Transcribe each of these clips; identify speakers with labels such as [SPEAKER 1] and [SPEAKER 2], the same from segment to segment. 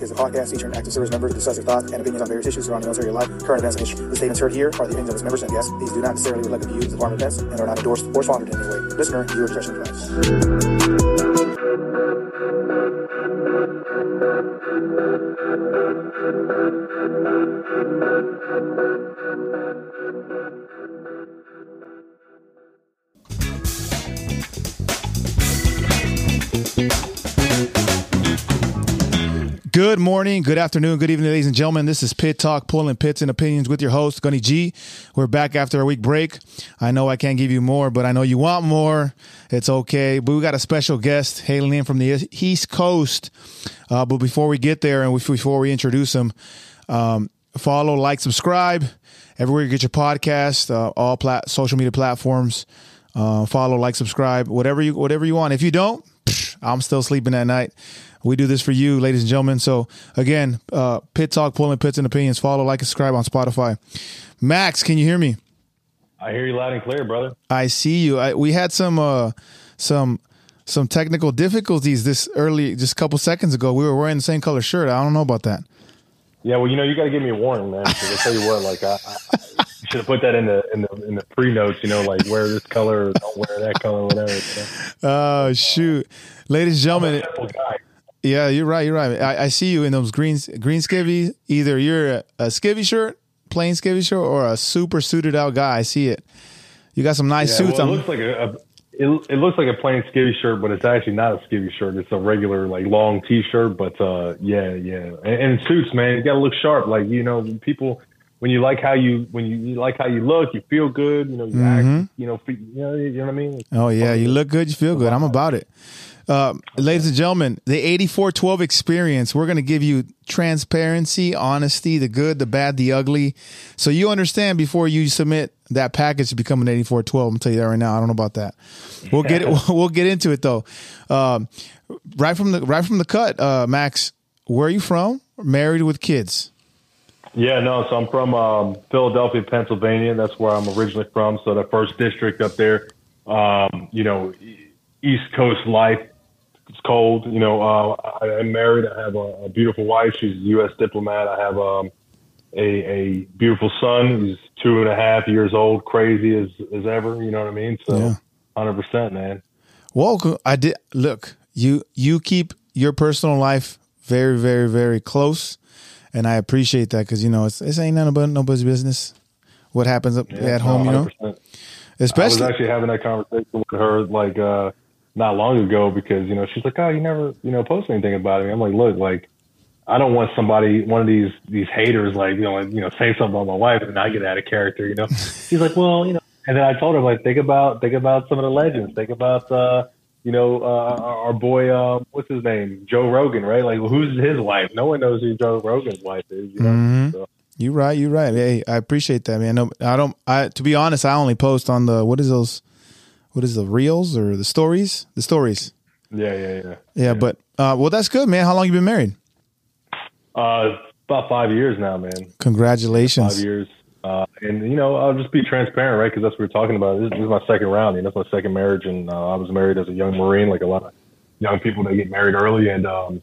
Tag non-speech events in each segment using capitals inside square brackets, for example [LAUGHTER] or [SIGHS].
[SPEAKER 1] Talk is a podcast featuring active service members who discuss their thoughts and opinions on various issues surrounding military life, current events, and history. The statements heard here are the opinions of its members and guests. These do not necessarily reflect the views of the Department of Defense and are not endorsed or sponsored in any way. Listener, viewer discretion advised.
[SPEAKER 2] Good morning, good afternoon, good evening, ladies and gentlemen. This is Pit Talk, pulling pits and opinions with your host, Gunny G. We're back after a week break. I know I can't give you more, but I know you want more. It's okay. But we got a special guest hailing in from the East Coast. Uh, but before we get there and before we introduce him, um, follow, like, subscribe everywhere you get your podcast, uh, all plat- social media platforms. Uh, follow, like, subscribe, whatever you whatever you want. If you don't, I'm still sleeping at night. We do this for you, ladies and gentlemen. So again, uh, Pit Talk, pulling pits and opinions. Follow, like, and subscribe on Spotify. Max, can you hear me?
[SPEAKER 3] I hear you loud and clear, brother.
[SPEAKER 2] I see you. I, we had some uh, some some technical difficulties this early, just a couple seconds ago. We were wearing the same color shirt. I don't know about that.
[SPEAKER 3] Yeah, well, you know, you got to give me a warning, man. Because I tell you what, like I, I, should have put that in the in the in the pre notes. You know, like wear this color, or don't wear that color, whatever. You know?
[SPEAKER 2] Oh shoot, ladies and gentlemen. Yeah, you're right. You're right. I, I see you in those green green skivvy. Either you're a, a skivvy shirt, plain skivvy shirt, or a super suited out guy. I see it. You got some nice
[SPEAKER 3] Yeah,
[SPEAKER 2] suits
[SPEAKER 3] well, it
[SPEAKER 2] on.
[SPEAKER 3] looks like a, a it, it looks like a plain skivvy shirt, but it's actually not a skivvy shirt. It's a regular like long t-shirt. But uh, yeah, yeah, and, and suits, man, you got to look sharp. Like you know, people when you like how you when you, you like how you look, you feel good. You know, you act. You know, you know, you know what I mean.
[SPEAKER 2] Oh yeah, you look good, you feel good. I'm about it. Uh, ladies and gentlemen, the 8412 experience, we're going to give you transparency, honesty, the good, the bad, the ugly. So you understand before you submit that package to become an 8412. I'm going to tell you that right now. I don't know about that. We'll get it. [LAUGHS] We'll get into it though. Um, right from the, right from the cut, uh, Max, where are you from? Married with kids.
[SPEAKER 3] Yeah, no. So I'm from um, Philadelphia, Pennsylvania. That's where I'm originally from. So the first district up there, um, you know, East Coast life. It's cold. You know, uh, I, I'm married. I have a, a beautiful wife. She's a U.S. diplomat. I have um, a, a beautiful son. He's two and a half years old, crazy as, as ever. You know what I mean? So,
[SPEAKER 2] Yeah.
[SPEAKER 3] hundred percent, man.
[SPEAKER 2] Well, I did look. You you keep your personal life very very very close, and I appreciate that because you know it's this ain't none about nobody's business. What happens up at home, you know,
[SPEAKER 3] 100%. I was
[SPEAKER 2] especially
[SPEAKER 3] actually having that conversation with her like uh not long ago because you know she's like, oh, you never you know post anything about me. I'm like, look, like I don't want somebody one of these these haters like you know like, you know say something about my wife and I get out of character. You know, [LAUGHS] she's like, well, you know, and then I told her like think about think about some of the legends. Think about uh you know uh our boy uh what's his name Joe Rogan right like who's his wife? No one knows who Joe Rogan's wife is. You know.
[SPEAKER 2] Mhm.
[SPEAKER 3] So,
[SPEAKER 2] you're right. You're right. Hey, I appreciate that, man. No, I don't. I to be honest, I only post on the what is those? What is the reels or the stories? The stories.
[SPEAKER 3] yeah, yeah, yeah.
[SPEAKER 2] Yeah, but uh, well, that's good, man. How long you been married?
[SPEAKER 3] Uh, about five years now, man.
[SPEAKER 2] Congratulations.
[SPEAKER 3] five years. Uh, and you know, I'll just be transparent, right? Because that's what we're talking about. This, this is my second round. You know, that's my second marriage, and uh, I was married as a young Marine, like a lot of young people that get married early, and um,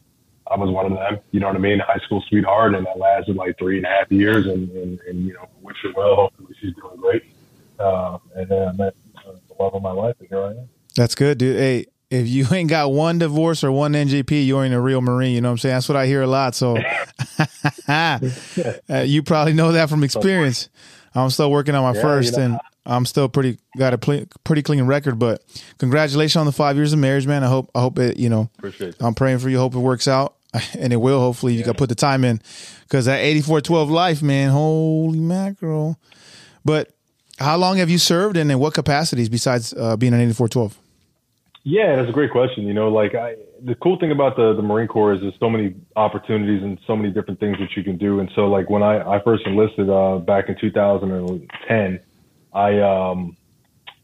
[SPEAKER 3] I was one of them. You know what I mean? High school sweetheart, and that lasted like three and a half years, and and, and you know, wish her well. Hopefully, she's doing great. Uh, and then I met uh, love of my life, and here I am.
[SPEAKER 2] That's good, dude. Hey, if you [LAUGHS] ain't got one divorce or one NJP, you ain't a real Marine. You know what I'm saying? That's what I hear a lot. So [LAUGHS] [LAUGHS] uh, you probably know that from experience. I'm still working on my
[SPEAKER 3] Yeah,
[SPEAKER 2] first,
[SPEAKER 3] you know,
[SPEAKER 2] and I'm still pretty got a pretty clean record. But congratulations on the five years of marriage, man. I hope I hope it. You know,
[SPEAKER 3] Appreciate.
[SPEAKER 2] I'm praying for you. Hope it works out, and it will. Hopefully, you got put the time in because that 8412 life, man. Holy mackerel! But how long have you served, and in what capacities besides uh, being an 8412?
[SPEAKER 3] Yeah, that's a great question. You know, like I, the cool thing about the, the Marine Corps is there's so many opportunities and so many different things that you can do. And so like when I, I first enlisted, uh, back in 2010, I, um,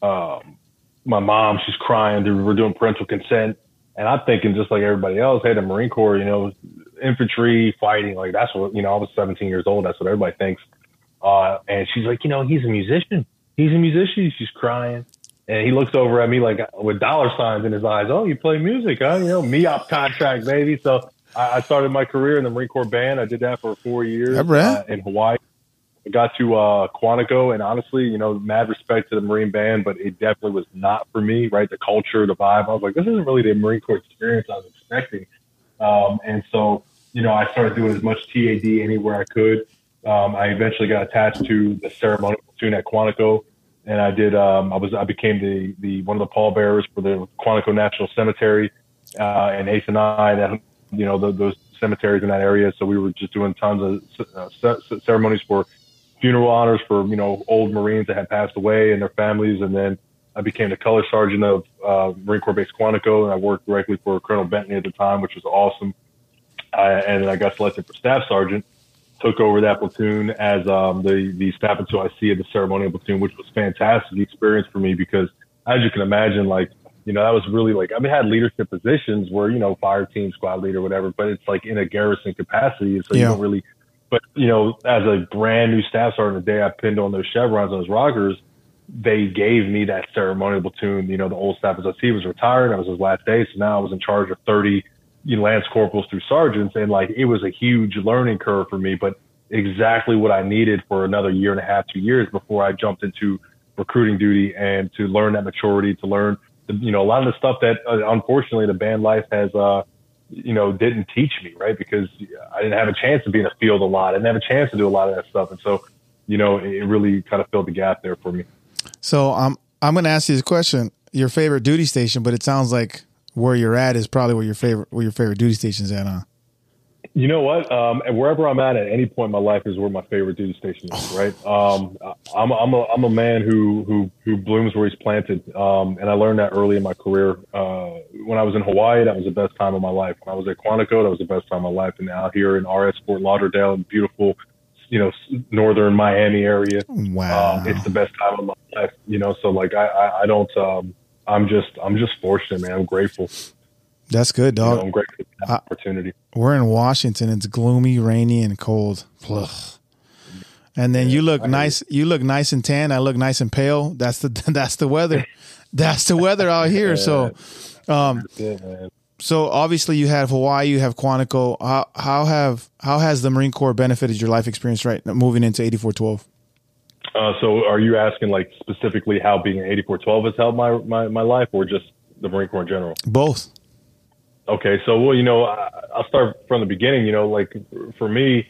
[SPEAKER 3] um, my mom, she's crying. We're doing parental consent. And I'm thinking just like everybody else, hey, the Marine Corps, you know, infantry fighting, like that's what, you know, I was 17 years old. That's what everybody thinks. Uh, and she's like, you know, he's a musician. He's a musician. She's crying. And he looks over at me like with dollar signs in his eyes. Oh, you play music, huh? You know, me up contract, baby. So I, I started my career in the Marine Corps band. I did that for four years uh, in Hawaii. I got to uh, Quantico, and honestly, you know, mad respect to the Marine band, but it definitely was not for me. Right, the culture, the vibe. I was like, this isn't really the Marine Corps experience I was expecting. Um, and so, you know, I started doing as much TAD anywhere I could. Um, I eventually got attached to the ceremonial platoon at Quantico, and I did. Um, I was I became the the one of the pallbearers for the Quantico National Cemetery, uh, and Ace and I, that you know, the, those cemeteries in that area. So we were just doing tons of uh, ceremonies for funeral honors for you know old Marines that had passed away and their families, and then I became the color sergeant of uh, Marine Corps Base Quantico, and I worked directly for Colonel Bentley at the time, which was awesome. I, and then I got selected for staff sergeant, took over that platoon as um, the the staff until I see of the ceremonial platoon, which was fantastic experience for me because as you can imagine, like you know, that was really like I mean, I had leadership positions where you know, fire team, squad leader, whatever, but it's like in a garrison capacity, so you
[SPEAKER 2] Yeah.
[SPEAKER 3] don't really. But you know, as a brand new staff sergeant, the day I pinned on those chevrons on those rockers, they gave me that ceremonial platoon. You know, the old staff SOC was retired. I was his last day, so now I was in charge of 30 you know, lance corporals through sergeants, and like it was a huge learning curve for me, but exactly what I needed for another year and a half, two years before I jumped into recruiting duty and to learn that maturity, to learn, the, you know, a lot of the stuff that uh, unfortunately the band life has, uh, you know, didn't teach me, right? Because I didn't have a chance to be in the field a lot. I didn't have a chance to do a lot of that stuff. And so, you know, it really kind of filled the gap there for me.
[SPEAKER 2] So I'm I'm going to ask you this question: Your favorite duty station, but it sounds like where you're at is probably where your favorite where your favorite duty station's at, huh?
[SPEAKER 3] You know what? Um, and wherever I'm at at any point in my life is where my favorite duty station is. [SIGHS] Right? Um, I'm, I'm a I'm a man who who who blooms where he's planted. Um, and I learned that early in my career. Uh, when I was in Hawaii, that was the best time of my life. When I was at Quantico, that was the best time of my life. And out here in RS Fort Lauderdale, in beautiful, you know, northern Miami area,
[SPEAKER 2] Wow.
[SPEAKER 3] um, it's the best time of my life. You know, so like I I, I don't. I'm just I'm just fortunate, man. I'm grateful.
[SPEAKER 2] That's good,
[SPEAKER 3] You know,
[SPEAKER 2] dog.
[SPEAKER 3] I'm grateful for that
[SPEAKER 2] I-
[SPEAKER 3] opportunity.
[SPEAKER 2] We're in Washington. It's gloomy, rainy, and cold. Ugh. And then you look nice. You look nice and tan. I look nice and pale. That's the [LAUGHS] that's the weather. [LAUGHS] That's the weather out here. So, um,
[SPEAKER 3] Yeah,
[SPEAKER 2] so obviously you have Hawaii, you have Quantico. How how have how has the Marine Corps benefited your life experience right moving into eighty four twelve?
[SPEAKER 3] Uh, so are you asking like specifically how being an 8412 has helped my, my, my life or just the Marine Corps in general?
[SPEAKER 2] Both.
[SPEAKER 3] Okay. So, well, you know, I, I'll start from the beginning, you know, like for me,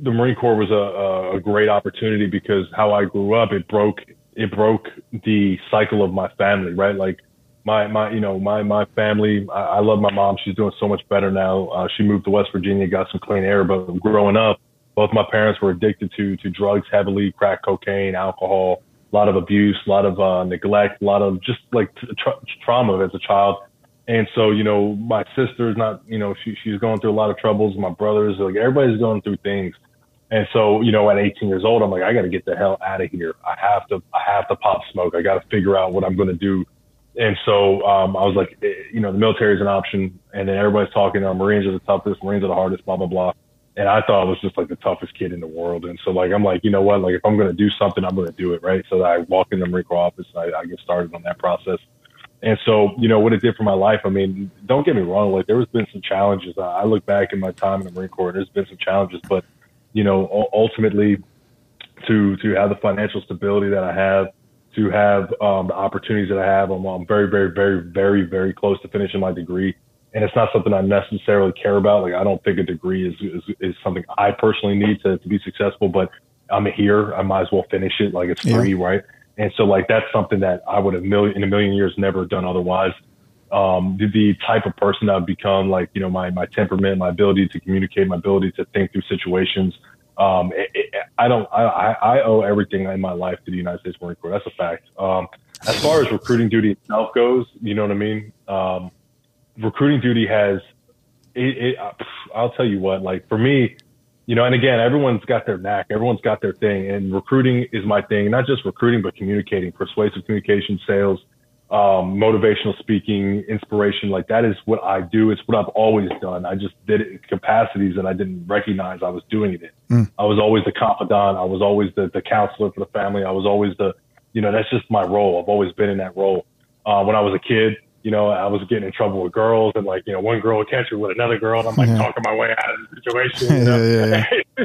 [SPEAKER 3] the Marine Corps was a, a great opportunity because how I grew up, it broke, it broke the cycle of my family, right? Like my, my, you know, my, my family, I, I love my mom. She's doing so much better now. Uh, she moved to West Virginia, got some clean air, but growing up, both my parents were addicted to, to drugs heavily, crack cocaine, alcohol, a lot of abuse, a lot of uh, neglect, a lot of just like tra- trauma as a child. And so, you know, my sister's not, you know, she, she's going through a lot of troubles. My brothers, like everybody's going through things. And so, you know, at 18 years old, I'm like, I got to get the hell out of here. I have to, I have to pop smoke. I got to figure out what I'm going to do. And so, um, I was like, eh, you know, the military is an option. And then everybody's talking, uh, Marines are the toughest, Marines are the hardest, blah, blah, blah. And I thought I was just like the toughest kid in the world. And so, like, I'm like, you know what? Like, if I'm going to do something, I'm going to do it. Right. So I walk in the Marine Corps office, I, I get started on that process. And so, you know, what it did for my life, I mean, don't get me wrong, like there has been some challenges. I look back in my time in the Marine Corps, there's been some challenges, but, you know, ultimately to, to have the financial stability that I have, to have um, the opportunities that I have, I'm, I'm very, very, very, very, very close to finishing my degree. And it's not something I necessarily care about. Like, I don't think a degree is, is, is something I personally need to, to be successful, but I'm here. I might as well finish it. Like it's
[SPEAKER 2] Yeah.
[SPEAKER 3] free, right? And so like that's something that I would have million in a million years never done otherwise. Um, the, the type of person I've become, like you know, my my temperament, my ability to communicate, my ability to think through situations. Um, it, it, I don't. I, I I owe everything in my life to the United States Marine Corps. That's a fact. Um, as far as recruiting duty itself goes, you know what I mean. Um, recruiting duty has. It, it, I'll tell you what. Like for me, you know, and again, everyone's got their knack, everyone's got their thing, and recruiting is my thing. Not just recruiting, but communicating, persuasive communication, sales, um, motivational speaking, inspiration. Like that is what I do. It's what I've always done. I just did it in capacities that I didn't recognize I was doing it in. I was always the confidant. I was always the, the counselor for the family. I was always the, you know, that's just my role. I've always been in that role. Uh, when I was a kid, you know, I was getting in trouble with girls, and like, you know, one girl would catch me with another girl, and I'm like
[SPEAKER 2] Yeah.
[SPEAKER 3] talking my way out of the situation. [LAUGHS] You know?
[SPEAKER 2] Yeah, yeah,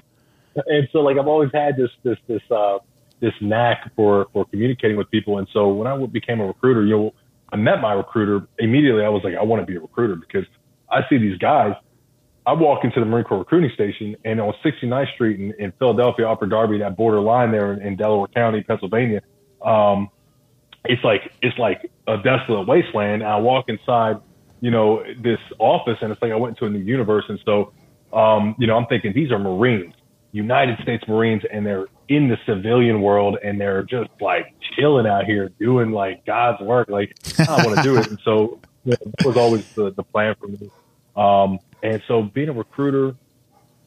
[SPEAKER 2] [LAUGHS]
[SPEAKER 3] and so, like, I've always had this this this uh, this knack for for communicating with people. And so, when I became a recruiter, you know, I met my recruiter immediately. I was like, I want to be a recruiter because I see these guys. I walk into the Marine Corps recruiting station, and on 69th Street in, in Philadelphia, Upper Darby, that border line there in, in Delaware County, Pennsylvania. Um, it's like it's like a desolate wasteland. I walk inside, you know, this office, and it's like I went into a new universe. And so, um, you know, I'm thinking these are Marines, United States Marines, and they're in the civilian world, and they're just like chilling out here doing like God's work. Like I want to do it, and so you know, was always the, the plan for me. Um, and so being a recruiter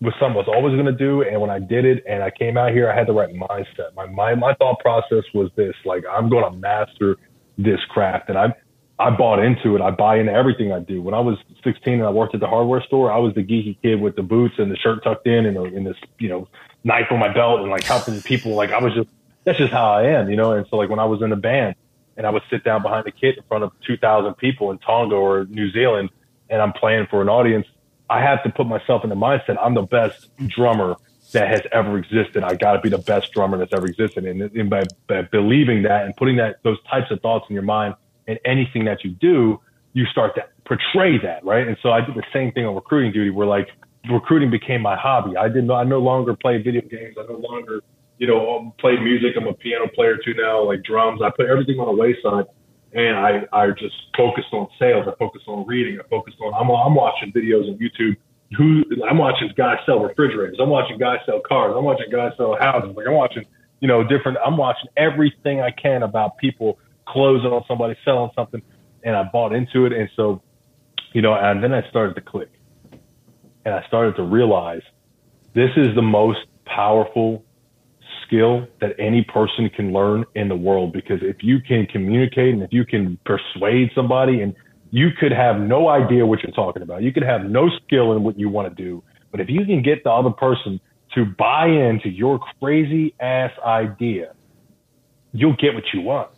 [SPEAKER 3] was something I was always going to do. And when I did it and I came out here, I had the right mindset. My, my, my thought process was this, like, I'm going to master this craft. And I, I bought into it. I buy into everything I do. When I was 16 and I worked at the hardware store, I was the geeky kid with the boots and the shirt tucked in and, and this, you know, knife on my belt and like helping people. Like I was just, that's just how I am, you know? And so like when I was in the band and I would sit down behind the kit in front of 2000 people in Tonga or New Zealand and I'm playing for an audience, I have to put myself in the mindset. I'm the best drummer that has ever existed. I got to be the best drummer that's ever existed. And, and by, by believing that and putting that, those types of thoughts in your mind and anything that you do, you start to portray that, right? And so I did the same thing on recruiting duty where like recruiting became my hobby. I didn't, I no longer play video games. I no longer, you know, um, play music. I'm a piano player too now, like drums. I put everything on the wayside and I, I just focused on sales. I focused on reading. I focused on, I'm, I'm watching videos on YouTube. Who I'm watching guys sell refrigerators. I'm watching guys sell cars. I'm watching guys sell houses. Like I'm watching, you know, different, I'm watching everything I can about people closing on somebody, selling something. And I bought into it. And so, you know, and then I started to click and I started to realize this is the most powerful skill that any person can learn in the world because if you can communicate and if you can persuade somebody and you could have no idea what you're talking about. You could have no skill in what you want to do, but if you can get the other person to buy into your crazy ass idea, you'll get what you want.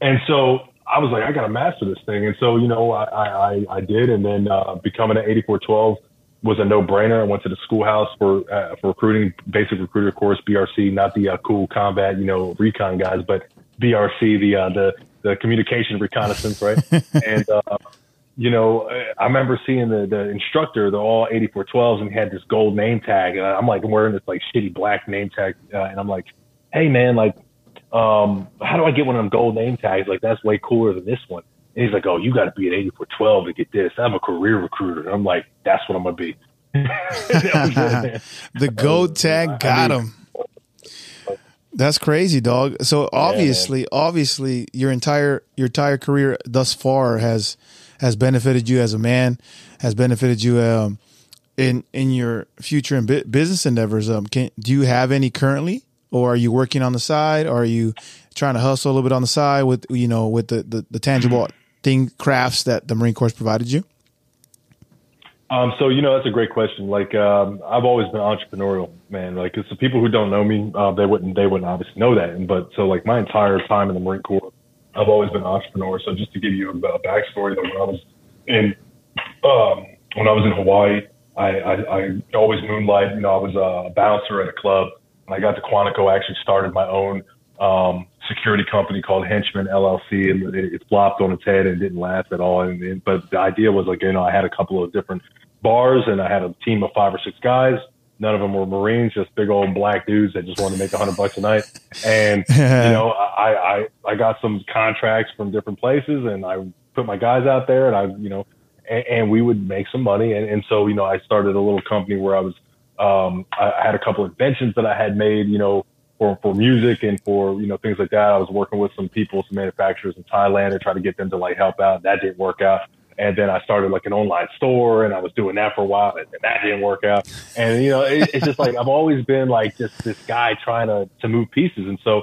[SPEAKER 3] And so I was like, I got to master this thing. And so, you know, I, I, I did. And then uh, becoming an 8412 was a no brainer. I went to the schoolhouse for, uh, for recruiting, basic recruiter course, BRC, not the uh, cool combat, you know, recon guys, but BRC, the, uh, the, the communication reconnaissance, right? [LAUGHS] and, uh, you know, I remember seeing the, the instructor, they're all 8412s and he had this gold name tag. And I'm like, I'm wearing this like shitty black name tag. Uh, and I'm like, Hey man, like, um, how do I get one of them gold name tags? Like, that's way cooler than this one. And he's like, oh, you got to be an 8412 to get this. I'm a career recruiter. I'm like, that's what I'm going to be. That was it, man.
[SPEAKER 2] the gold tag got him. That's crazy, dog. So obviously, obviously, your entire your entire career thus far has has benefited you as a man, has benefited you um, in in your future and business endeavors. Um, can do you have any currently, or are you working on the side? Or are you trying to hustle a little bit on the side with you know with the the, the tangible thing crafts that the Marine Corps provided you?
[SPEAKER 3] Um, so you know that's a great question. Like um, I've always been entrepreneurial, man. Like it's the people who don't know me, uh, they wouldn't they wouldn't obviously know that. But so like my entire time in the Marine Corps, I've always been an entrepreneur. So just to give you a, a backstory, when I was in um, when I was in Hawaii, I, I, I always moonlight. You know, I was a bouncer at a club. When I got to Quantico, I actually started my own um, security company called Henchman LLC, and it, it flopped on its head and didn't last at all. And, and but the idea was like, you know, I had a couple of different bars, and I had a team of five or six guys. None of them were Marines, just big old black dudes that just wanted to make a hundred bucks a night. And [LAUGHS] you know, I, I I got some contracts from different places, and I put my guys out there, and I you know, and, and we would make some money. And, and so you know, I started a little company where I was um, I, I had a couple of inventions that I had made, you know, for, for music and for, you know, things like that. I was working with some people, some manufacturers in Thailand and try to get them to like help out. That didn't work out. And then I started like an online store and I was doing that for a while and that didn't work out. And, you know, it, it's just like, I've always been like just this guy trying to, to move pieces. And so,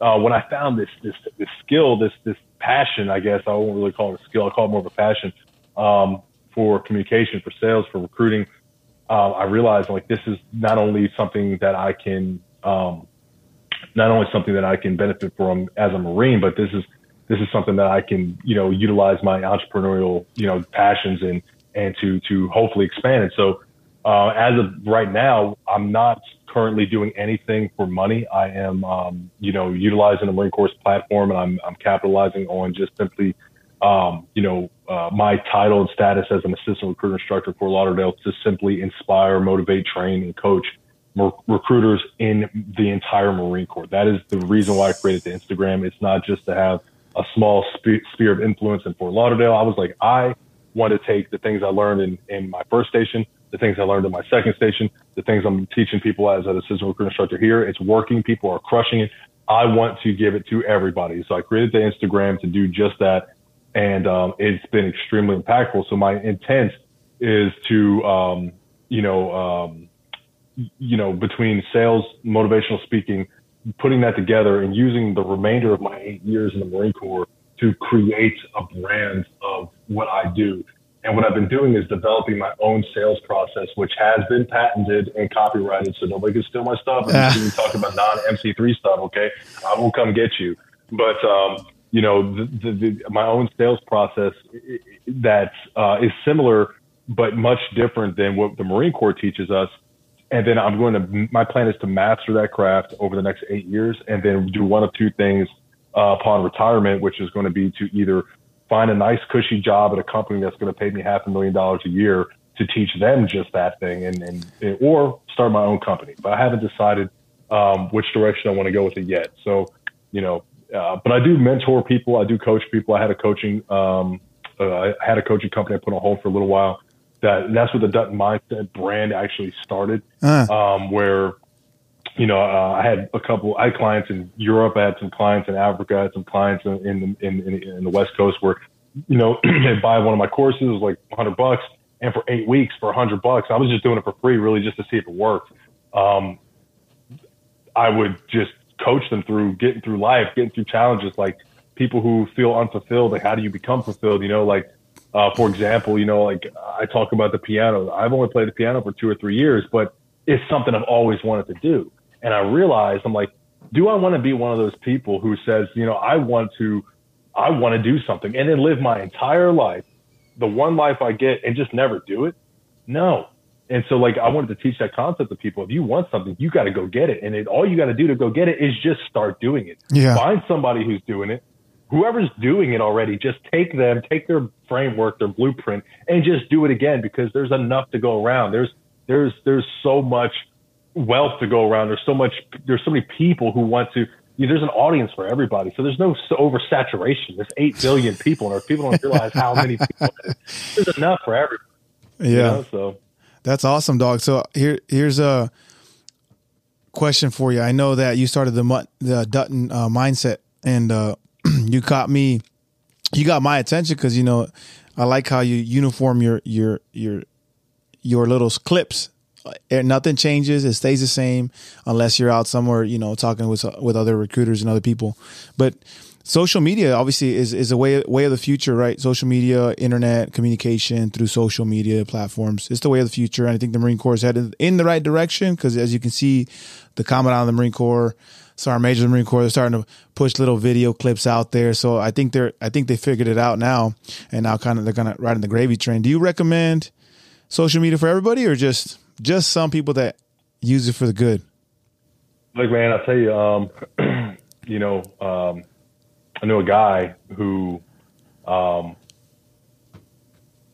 [SPEAKER 3] uh, when I found this, this, this skill, this, this passion, I guess I won't really call it a skill. I call it more of a passion, um, for communication, for sales, for recruiting. Um, I realized like this is not only something that I can, um, not only something that I can benefit from as a Marine, but this is this is something that I can, you know, utilize my entrepreneurial, you know, passions and, and to, to hopefully expand it. So, uh, as of right now, I'm not currently doing anything for money. I am, um, you know, utilizing the Marine Corps platform and I'm, I'm capitalizing on just simply, um, you know, uh, my title and status as an assistant recruiter instructor for Lauderdale to simply inspire, motivate, train, and coach recruiters in the entire Marine Corps. That is the reason why I created the Instagram. It's not just to have a small spe- sphere of influence in Fort Lauderdale. I was like, I want to take the things I learned in, in my first station, the things I learned in my second station, the things I'm teaching people as an assistant recruiter instructor here. It's working. People are crushing it. I want to give it to everybody. So I created the Instagram to do just that. And um, it's been extremely impactful. So my intent is to, um, you know, um, you know, between sales, motivational speaking, putting that together and using the remainder of my eight years in the Marine Corps to create a brand of what I do. And what I've been doing is developing my own sales process, which has been patented and copyrighted, so nobody can steal my stuff. [LAUGHS] And you talk about non MC3 stuff, okay? I will come get you. But um, you know, the, the, the, my own sales process that uh, is similar but much different than what the Marine Corps teaches us and then I'm going to. My plan is to master that craft over the next eight years, and then do one of two things uh, upon retirement, which is going to be to either find a nice cushy job at a company that's going to pay me half a million dollars a year to teach them just that thing, and, and or start my own company. But I haven't decided um, which direction I want to go with it yet. So, you know, uh, but I do mentor people. I do coach people. I had a coaching. Um, uh, I had a coaching company I put on hold for a little while that that's where the Dutton Mindset brand actually started. Uh. Um, where you know uh, I had a couple, I had clients in Europe, I had some clients in Africa, I had some clients in in in, in the West Coast where you know [CLEARS THROAT] they buy one of my courses it was like 100 bucks, and for eight weeks for 100 bucks, I was just doing it for free, really just to see if it worked. Um, I would just coach them through getting through life, getting through challenges, like people who feel unfulfilled. Like, how do you become fulfilled? You know, like uh, for example, you know, like I talk about the piano. I've only played the piano for two or three years, but it's something I've always wanted to do. And I realized I'm like, do I want to be one of those people who says, you know, I want to, I want to do something and then live my entire life, the one life I get and just never do it? No. And so like I wanted to teach that concept to people. If you want something, you got to go get it. And it, all you got to do to go get it is just start doing it.
[SPEAKER 2] Yeah.
[SPEAKER 3] Find somebody who's doing it whoever's doing it already, just take them, take their framework, their blueprint, and just do it again because there's enough to go around. There's there's there's so much wealth to go around. There's so much there's so many people who want to. You know, there's an audience for everybody, so there's no oversaturation. There's eight billion people, and people don't realize how many people. There's enough for everybody.
[SPEAKER 2] Yeah. You know, so that's awesome, dog. So here here's a question for you. I know that you started the the Dutton uh, mindset, and uh, [CLEARS THROAT] you caught me you got my attention because you know I like how you uniform your your your your little clips. Uh, nothing changes; it stays the same unless you're out somewhere, you know, talking with with other recruiters and other people. But social media obviously is is a way way of the future, right? Social media, internet communication through social media platforms. It's the way of the future, and I think the Marine Corps is headed in the right direction because, as you can see, the commandant of the Marine Corps Sergeant Major of the Marine Corps. They're starting to push little video clips out there. So I think they're I think they figured it out now, and now kind of they're gonna ride in the gravy train. Do you recommend social media for everybody, or just just some people that use it for the good?
[SPEAKER 3] Look, man, I'll tell you, um, [CLEARS THROAT] you know, um, I knew a guy who um,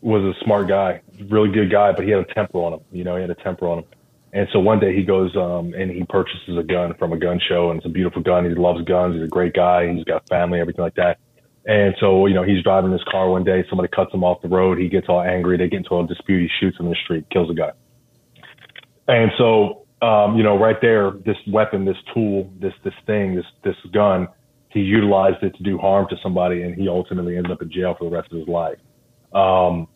[SPEAKER 3] was a smart guy, really good guy, but he had a temper on him. You know, he had a temper on him. And so one day he goes um, and he purchases a gun from a gun show, and it's a beautiful gun. He loves guns. He's a great guy. He's got family, everything like that. And so, you know, he's driving his car one day. Somebody cuts him off the road. He gets all angry. They get into a dispute. He shoots him in the street, kills a guy. And so, um, you know, right there, this weapon, this tool, this this thing, this this gun, he utilized it to do harm to somebody, and he ultimately ends up in jail for the rest of his life. Um,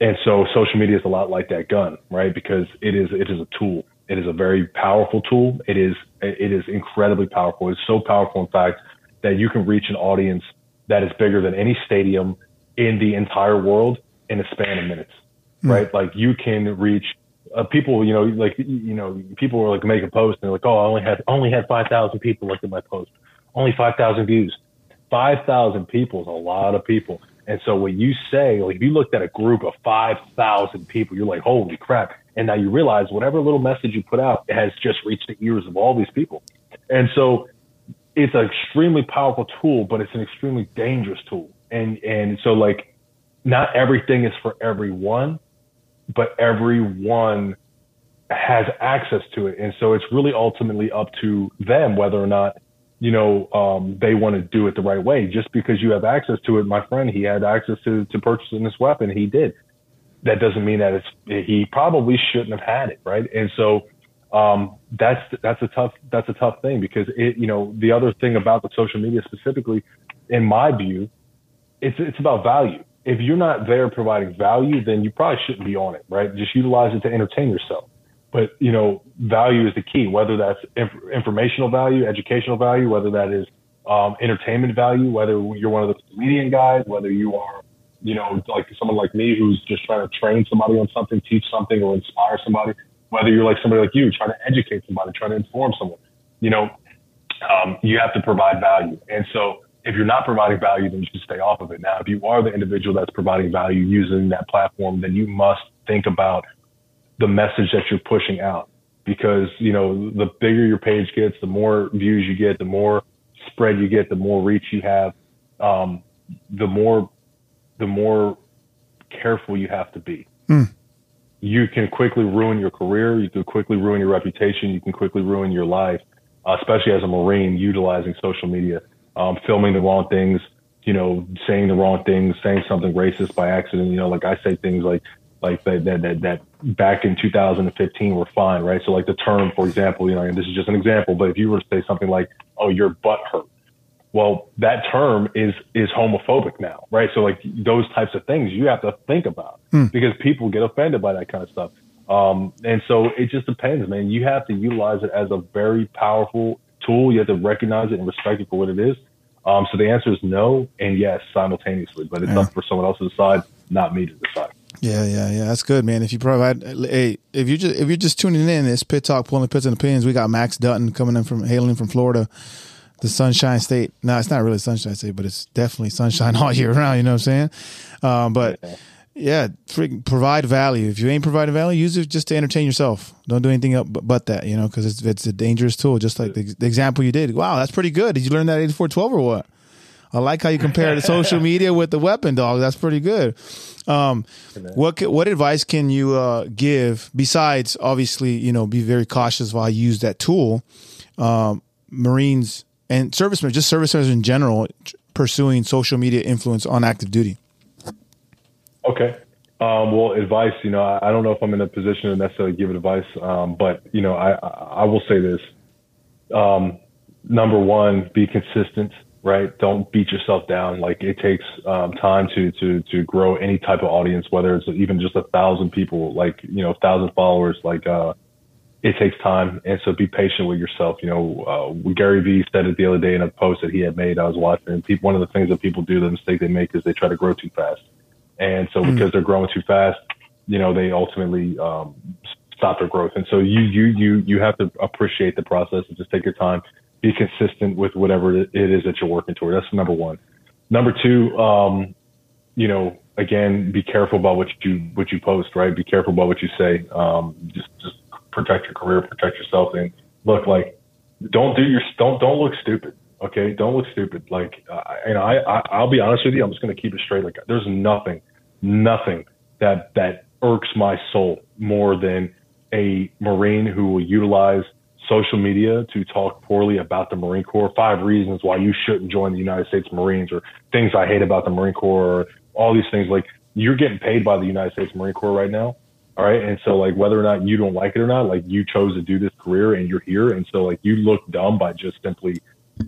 [SPEAKER 3] and so social media is a lot like that gun, right? Because it is it is a tool. It is a very powerful tool. It is it is incredibly powerful. It's so powerful, in fact, that you can reach an audience that is bigger than any stadium in the entire world in a span of minutes, mm. right? Like you can reach uh, people. You know, like you know, people are like make a post and they're like, "Oh, I only had only had five thousand people look at my post, only five thousand views." 5,000 people is a lot of people. And so when you say, like, if you looked at a group of 5,000 people, you're like, holy crap. And now you realize whatever little message you put out has just reached the ears of all these people. And so it's an extremely powerful tool, but it's an extremely dangerous tool. And, and so like, not everything is for everyone, but everyone has access to it. And so it's really ultimately up to them whether or not you know, um, they want to do it the right way. Just because you have access to it, my friend, he had access to, to purchasing this weapon. He did. That doesn't mean that it's, he probably shouldn't have had it. Right. And so, um, that's, that's a tough, that's a tough thing because it, you know, the other thing about the social media specifically, in my view, it's, it's about value. If you're not there providing value, then you probably shouldn't be on it. Right. Just utilize it to entertain yourself but you know, value is the key. Whether that's inf- informational value, educational value, whether that is um, entertainment value, whether you're one of the comedian guys, whether you are, you know, like someone like me who's just trying to train somebody on something, teach something, or inspire somebody. Whether you're like somebody like you, trying to educate somebody, trying to inform someone, you know, um, you have to provide value. And so, if you're not providing value, then you should stay off of it. Now, if you are the individual that's providing value using that platform, then you must think about the message that you're pushing out. Because you know the bigger your page gets the more views you get the more spread you get the more reach you have um, the more the more careful you have to be. Mm. you can quickly ruin your career. You can quickly ruin your reputation. You can quickly ruin your life uh, especially as a marine utilizing social media um, filming the wrong things you know saying the wrong things saying something racist by accident you know like i say things like like that, that, that, that back in 2015 were fine, right? So like the term, for example, you know, and this is just an example, but if you were to say something like, oh, your butt hurt. Well, that term is, is homophobic now, right? So like those types of things you have to think about hmm. because people get offended by that kind of stuff. Um, and so it just depends, man. You have to utilize it as a very powerful tool. You have to recognize it and respect it for what it is. Um, so the answer is no and yes simultaneously, but it's yeah. up for someone else to decide, not me to decide.
[SPEAKER 2] Yeah, yeah, yeah. That's good, man. If you provide, hey, if you just if you're just tuning in, it's Pit Talk, pulling pits and opinions. We got Max Dutton coming in from hailing from Florida, the Sunshine State. No, it's not really Sunshine State, but it's definitely sunshine [LAUGHS] all year round. You know what I'm saying? Um, but yeah, freaking provide value. If you ain't providing value, use it just to entertain yourself. Don't do anything up but, but that, you know, because it's it's a dangerous tool. Just like the, the example you did. Wow, that's pretty good. Did you learn that 8412 or what? I like how you compare the social [LAUGHS] media with the weapon dog. That's pretty good. Um, what what advice can you uh, give besides obviously you know be very cautious while you use that tool, um, Marines and servicemen, just servicemen in general, pursuing social media influence on active duty.
[SPEAKER 3] Okay. Um, well, advice. You know, I, I, don't know if I'm in a position to necessarily give advice, um, but you know, I I will say this. Um, number one, be consistent right? Don't beat yourself down. Like it takes um, time to to to grow any type of audience, whether it's even just a thousand people, like you know, a thousand followers. Like uh, it takes time, and so be patient with yourself. You know, uh, Gary Vee said it the other day in a post that he had made. I was watching, and people, one of the things that people do, the mistake they make, is they try to grow too fast, and so mm. because they're growing too fast, you know, they ultimately um, stop their growth. And so you you you you have to appreciate the process and just take your time be consistent with whatever it is that you're working toward. That's number one. Number two, um, you know, again, be careful about what you what you post. Right, be careful about what you say. Um, just just protect your career, protect yourself, and look like don't do your don't don't look stupid. Okay, don't look stupid. Like, uh, know, I, I I'll be honest with you. I'm just gonna keep it straight. Like, there's nothing, nothing that that irks my soul more than a Marine who will utilize social media to talk poorly about the Marine Corps, five reasons why you shouldn't join the United States Marines, or things I hate about the Marine Corps, or all these things. Like you're getting paid by the United States Marine Corps right now. All right. And so like whether or not you don't like it or not, like you chose to do this career and you're here. And so like you look dumb by just simply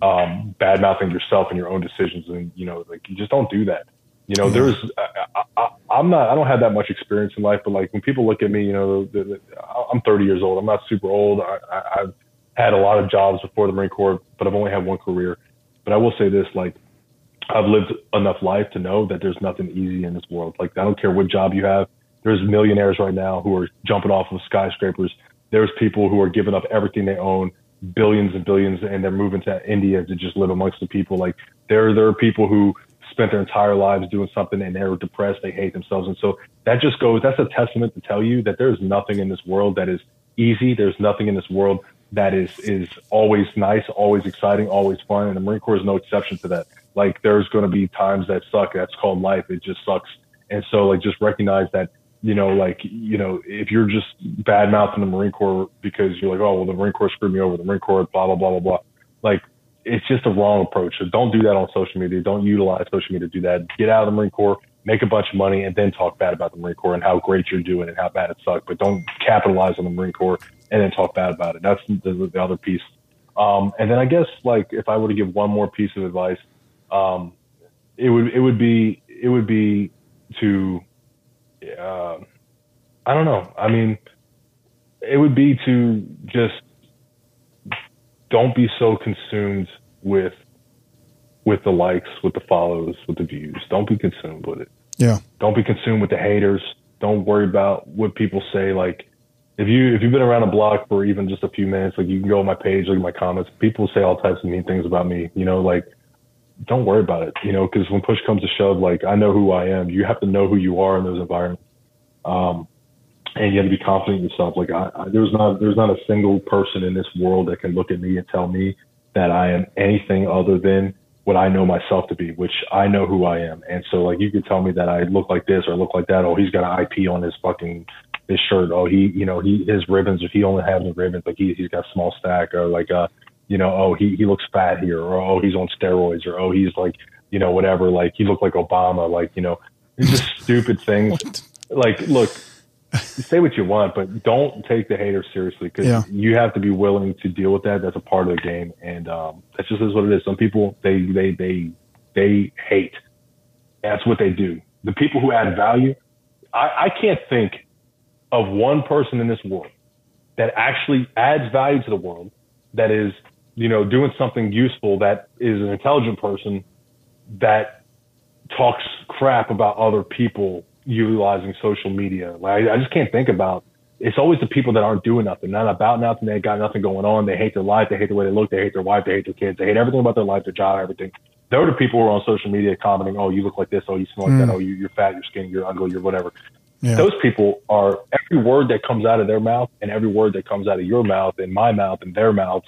[SPEAKER 3] um bad mouthing yourself and your own decisions. And you know, like you just don't do that. You know, there's, I, I, I'm not, I don't have that much experience in life, but like when people look at me, you know, the, the, I'm 30 years old. I'm not super old. I, I, I've had a lot of jobs before the Marine Corps, but I've only had one career. But I will say this, like, I've lived enough life to know that there's nothing easy in this world. Like, I don't care what job you have. There's millionaires right now who are jumping off of skyscrapers. There's people who are giving up everything they own billions and billions and they're moving to India to just live amongst the people. Like there, there are people who spent their entire lives doing something and they're depressed, they hate themselves. And so that just goes, that's a testament to tell you that there's nothing in this world that is easy. There's nothing in this world that is, is always nice, always exciting, always fun. And the Marine Corps is no exception to that. Like there's going to be times that suck. That's called life. It just sucks. And so like just recognize that you know, like, you know, if you're just bad mouthing the Marine Corps because you're like, oh, well, the Marine Corps screwed me over, the Marine Corps, blah, blah, blah, blah, blah. Like, it's just a wrong approach. So don't do that on social media. Don't utilize social media to do that. Get out of the Marine Corps, make a bunch of money, and then talk bad about the Marine Corps and how great you're doing and how bad it sucked. But don't capitalize on the Marine Corps and then talk bad about it. That's the, the other piece. Um, and then I guess like if I were to give one more piece of advice, um, it would it would be it would be to uh, I don't know. I mean, it would be to just don't be so consumed with with the likes, with the follows, with the views. Don't be consumed with it.
[SPEAKER 2] Yeah.
[SPEAKER 3] Don't be consumed with the haters. Don't worry about what people say. Like if you if you've been around a block for even just a few minutes, like you can go on my page, look at my comments. People say all types of mean things about me. You know, like don't worry about it. You know, because when push comes to shove, like I know who I am. You have to know who you are in those environments. Um, and you have to be confident in yourself. Like I, I, there's not there's not a single person in this world that can look at me and tell me that I am anything other than what I know myself to be, which I know who I am. And so like you could tell me that I look like this or look like that. Oh, he's got an IP on his fucking his shirt. Oh, he you know he his ribbons if he only has the ribbons like he he's got a small stack or like uh you know oh he he looks fat here or oh he's on steroids or oh he's like you know whatever like he looked like Obama like you know just [LAUGHS] stupid things. Like look say what you want, but don't take the haters seriously because yeah. you have to be willing to deal with that. That's a part of the game, and um, that's just is what it is. Some people they they they they hate. That's what they do. The people who add value, I, I can't think of one person in this world that actually adds value to the world. That is, you know, doing something useful. That is an intelligent person that talks crap about other people utilizing social media. Like I, just can't think about. It's always the people that aren't doing nothing, not about nothing. They got nothing going on. They hate their life. They hate the way they look. They hate their wife. They hate their kids. They hate everything about their life, their job, everything. They're the people who are on social media commenting, "Oh, you look like this. Oh, you smell like mm. that. Oh, you, you're fat. You're skinny. You're ugly. You're whatever." Yeah. Those people are every word that comes out of their mouth and every word that comes out of your mouth and my mouth and their mouths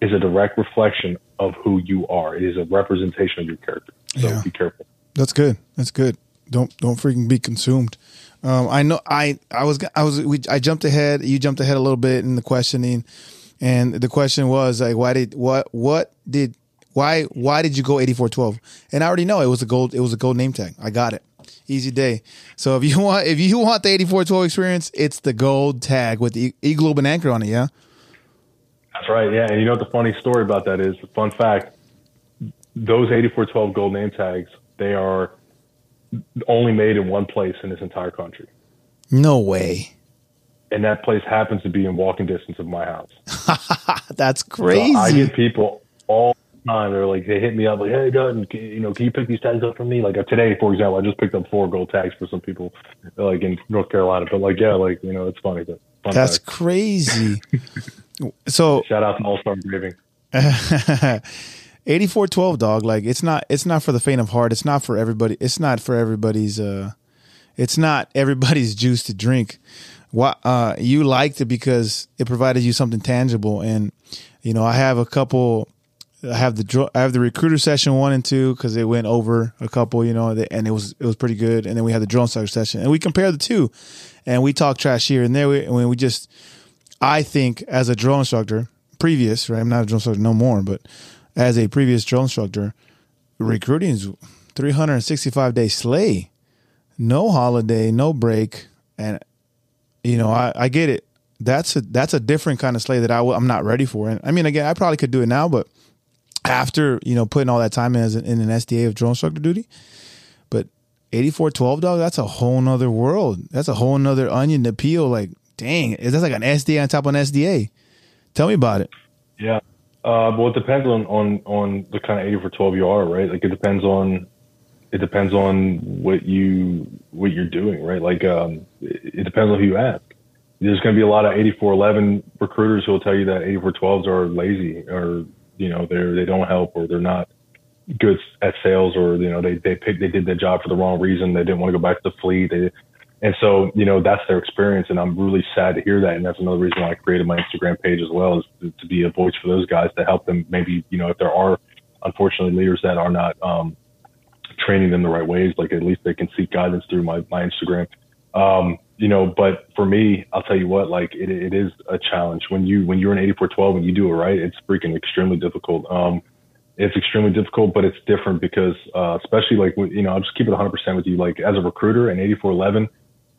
[SPEAKER 3] is a direct reflection of who you are. It is a representation of your character. So yeah. be careful.
[SPEAKER 2] That's good. That's good. Don't don't freaking be consumed. Um, I know I I was I was we, I jumped ahead. You jumped ahead a little bit in the questioning, and the question was like, why did what what did why why did you go eighty four twelve? And I already know it was a gold it was a gold name tag. I got it. Easy day. So if you [LAUGHS] want if you want the eighty four twelve experience, it's the gold tag with the E globe and anchor on it. Yeah.
[SPEAKER 3] That's right. Yeah, and you know what the funny story about that is? Fun fact: those eighty four twelve gold name tags they are only made in one place in this entire country.
[SPEAKER 2] No way.
[SPEAKER 3] And that place happens to be in walking distance of my house. [LAUGHS]
[SPEAKER 2] That's crazy. So
[SPEAKER 3] I get people all the time. They're like, they hit me up like, "Hey, Dutton, you know, can you pick these tags up for me?" Like uh, today, for example, I just picked up four gold tags for some people, like in North Carolina. But like, yeah, like you know, it's funny. But
[SPEAKER 2] that's crazy. [LAUGHS] so
[SPEAKER 3] shout out to All Star Engraving. [LAUGHS]
[SPEAKER 2] 8412 dog. Like it's not it's not for the faint of heart. It's not for everybody it's not for everybody's uh it's not [LAUGHS] everybody's juice to drink. What uh you liked it because it provided you something tangible. And you know i have a couple i have the i have the recruiter session one and two because it went over a couple you know and it was it was pretty good. And then we had the drill instructor session and we compared the two. And we talked trash here and there. And when we just i think as a drill instructor previous right? I'm not a drill instructor no more but as a previous drill instructor, recruiting is 365 day sleigh, no holiday, no break, and you know I, I get it. That's a that's a different kind of sleigh that I w- I'm not ready for. And I mean, again, I probably could do it now, but after you know putting all that time in as an, in an SDA of drill instructor duty, but 8412 dog, that's a whole nother world. That's a whole nother onion to peel. Like, dang, is that like an SDA on top of an SDA? Tell me about it.
[SPEAKER 3] Yeah. Uh, well, it depends on, on, on the kind of 8412 you are, right? Like it depends on, it depends on what you, what you're doing, right? Like, um, it, it depends on who you ask. there's going to be a lot of 8411 recruiters who will tell you that 8412s are lazy or you know they're they don't help or they're not good at sales or you know they they picked they did their job for the wrong reason they didn't want to go back to the fleet they, and so you know that's their experience and I'm really sad to hear that and that's another reason why I created my Instagram page as well is to, be a voice for those guys to help them maybe you know if there are unfortunately leaders that are not um, training them the right ways like at least they can seek guidance through my my Instagram um, you know, but for me, I'll tell you what, like it, it is a challenge when you, when you're an 8412 and you do it right, it's freaking extremely difficult. Um, it's extremely difficult, but it's different because, uh, especially like, you know, I'll just keep it 100% with you. Like as a recruiter in 8411,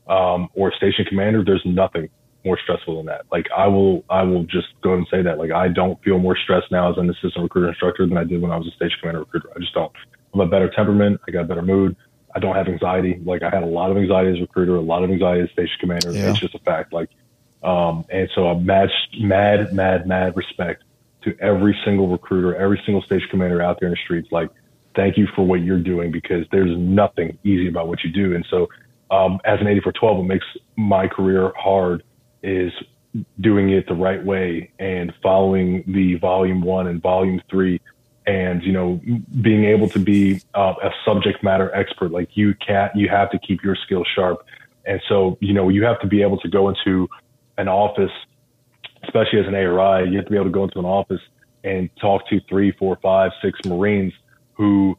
[SPEAKER 3] um, or station commander, there's nothing more stressful than that. Like I will, I will just go and say that. Like I don't feel more stressed now as an assistant recruiter instructor than I did when I was a station commander recruiter. I just don't. I'm a better temperament. I got a better mood. I don't have anxiety. Like I had a lot of anxiety as a recruiter, a lot of anxiety as station commander. Yeah. It's just a fact. Like, um, and so I'm mad, mad, mad, mad respect to every single recruiter, every single station commander out there in the streets. Like, thank you for what you're doing because there's nothing easy about what you do. And so, um, as an 8412, what makes my career hard is doing it the right way and following the volume one and volume three and you know being able to be uh, a subject matter expert. Like you can't you have to keep your skills sharp. And so you know you have to be able to go into an office especially as an ARI you have to be able to go into an office and talk to three four five six marines who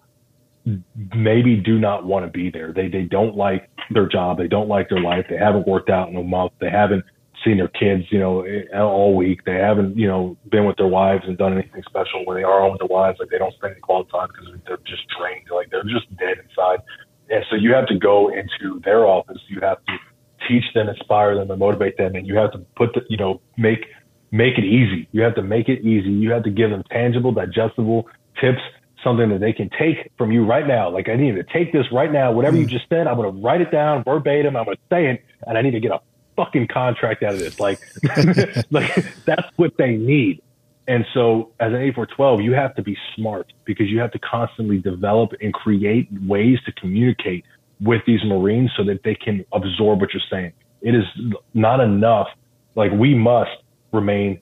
[SPEAKER 3] maybe do not want to be there they they don't like their job they don't like their life they haven't worked out in a month they haven't seen their kids, you know, eh, all week. They haven't, you know, been with their wives and done anything special. When they are home with their wives, like they don't spend any quality time because they're just drained. Like they're just dead inside. And so you have to go into their office. You have to teach them, inspire them, and motivate them. And you have to put the, you know, make make it easy. You have to make it easy. You have to give them tangible, digestible tips, something that they can take from you right now. Like I need to take this right now. Whatever you mm. just said, I'm going to write it down verbatim. I'm going to say it, and I need to get a fucking contract out of this. Like, [LAUGHS] like that's what they need. And so as an 8412, you have to be smart because you have to constantly develop and create ways to communicate with these Marines so that they can absorb what you're saying. It is not enough. Like we must remain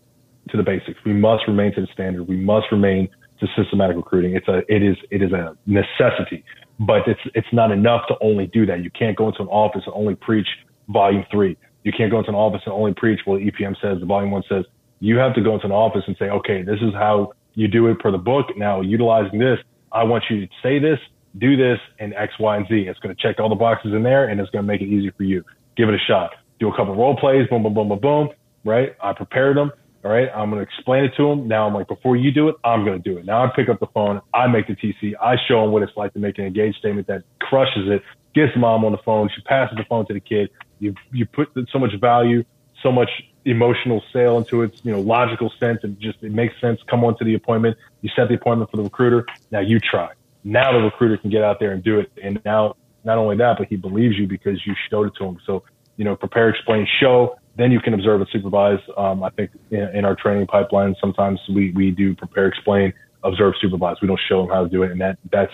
[SPEAKER 3] to the basics. We must remain to the standard. We must remain to systematic recruiting. It's a, it is, it is a necessity, but it's, it's not enough to only do that. You can't go into an office and only preach volume three. You can't go into an office and only preach what EPM says, the volume one says. You have to go into an office and say, okay, this is how you do it per the book. Now, utilizing this, I want you to say this, do this, and X, Y, and Z. It's going to check all the boxes in there and it's going to make it easy for you. Give it a shot. Do a couple role plays, boom, boom, boom, boom, boom, right? I prepared them. All right. I'm going to explain it to them. Now I'm like, before you do it, I'm going to do it. Now I pick up the phone. I make the TC. I show them what it's like to make an engaged statement that crushes it, gets mom on the phone. She passes the phone to the kid. You you put so much value, so much emotional sale into its you know logical sense, and just it makes sense. Come on to the appointment. You set the appointment for the recruiter. Now you try. Now the recruiter can get out there and do it. And now not only that, but he believes you because you showed it to him. So you know, prepare, explain, show. Then you can observe and supervise. Um, I think in, in our training pipeline, sometimes we we do prepare, explain, observe, supervise. We don't show them how to do it, and that that's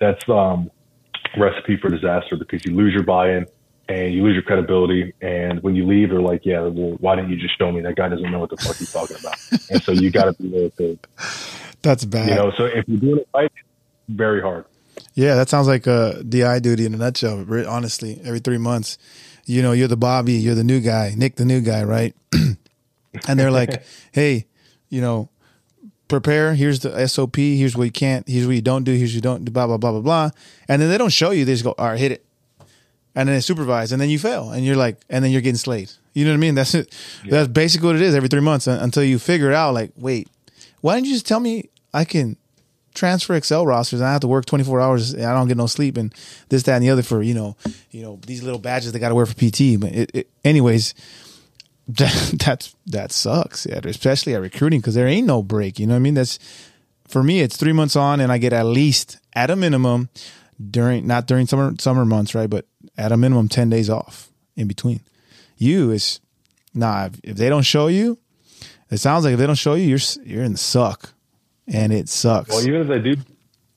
[SPEAKER 3] that's um, recipe for disaster because you lose your buy-in and you lose your credibility. And when you leave, they're like, yeah, well, why didn't you just show me? That guy doesn't know what the fuck he's talking about. [LAUGHS] and so you got to be there to.
[SPEAKER 2] That's bad.
[SPEAKER 3] You know, so if you're doing it right, very hard.
[SPEAKER 2] Yeah, that sounds like a DI duty in a nutshell. Honestly, every three months, you know, you're the Bobby, you're the new guy, Nick, the new guy, right? [CLEARS THROAT] and they're like, [LAUGHS] hey, you know, prepare. Here's the SOP. Here's what you can't. Here's what you don't do. Here's what you don't do. Blah blah blah blah blah. And then they don't show you. They just go, all right, hit it and then they supervise, and then you fail, and you're like, and then you're getting slayed. You know what I mean? That's it. Yeah. That's basically what it is every three months until you figure it out. Like, wait, why didn't you just tell me I can transfer Excel rosters and I have to work 24 hours and I don't get no sleep and this, that, and the other for you know, you know these little badges they got to wear for PT. But it, it, anyways, [LAUGHS] that that's that sucks, especially at recruiting because there ain't no break. You know what I mean? That's for me. It's three months on, and I get at least at a minimum during not during summer summer months, right? But at a minimum 10 days off in between. You is nah, if, if they don't show you, it sounds like if they don't show you, you're you're in the suck. And it sucks.
[SPEAKER 3] Well, even if they do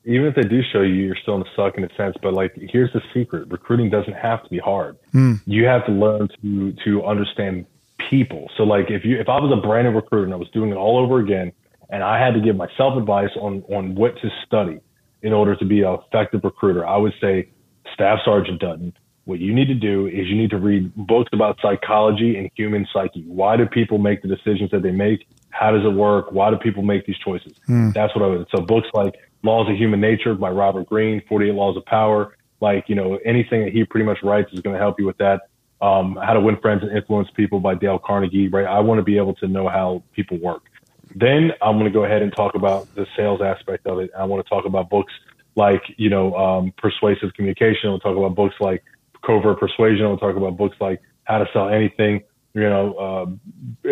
[SPEAKER 3] even if they do show you, you're still in the suck in a sense. But like, here's the secret: recruiting doesn't have to be hard.
[SPEAKER 2] Mm.
[SPEAKER 3] You have to learn to to understand people. So like if you if I was a brand new recruiter and I was doing it all over again, and I had to give myself advice on on what to study in order to be an effective recruiter, I would say Staff Sergeant Dutton. What you need to do is you need to read books about psychology and human psyche. Why do people make the decisions that they make? How does it work? Why do people make these choices? Mm. That's what I would. So books like Laws of Human Nature by Robert Greene, 48 Laws of Power, like, you know, anything that he pretty much writes is going to help you with that. Um, how to Win Friends and Influence People by Dale Carnegie, right? I want to be able to know how people work. Then I'm going to go ahead and talk about the sales aspect of it. I want to talk about books like, you know, um, persuasive communication. I'll talk about books like covert persuasion. I'll talk about books like how to sell anything, you know, uh,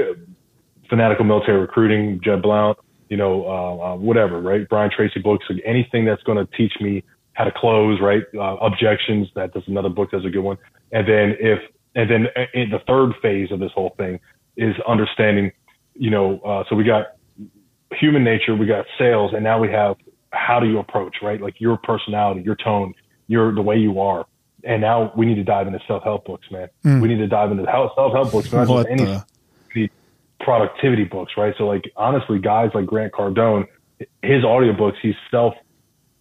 [SPEAKER 3] fanatical military recruiting, Jeb Blount, you know, uh, uh, whatever, right? Brian Tracy books, anything that's going to teach me how to close, right? Uh, objections. That does another book. That's a good one. And then if, and then uh, the third phase of this whole thing is understanding, you know, uh, so we got human nature, we got sales, and now we have how do you approach, right? Like your personality, your tone, your, the way you are. And now we need to dive into self-help books, man. Mm. We need to dive into self-help books, not just any the? productivity books, right? So like, honestly, guys like Grant Cardone, his audiobooks, he self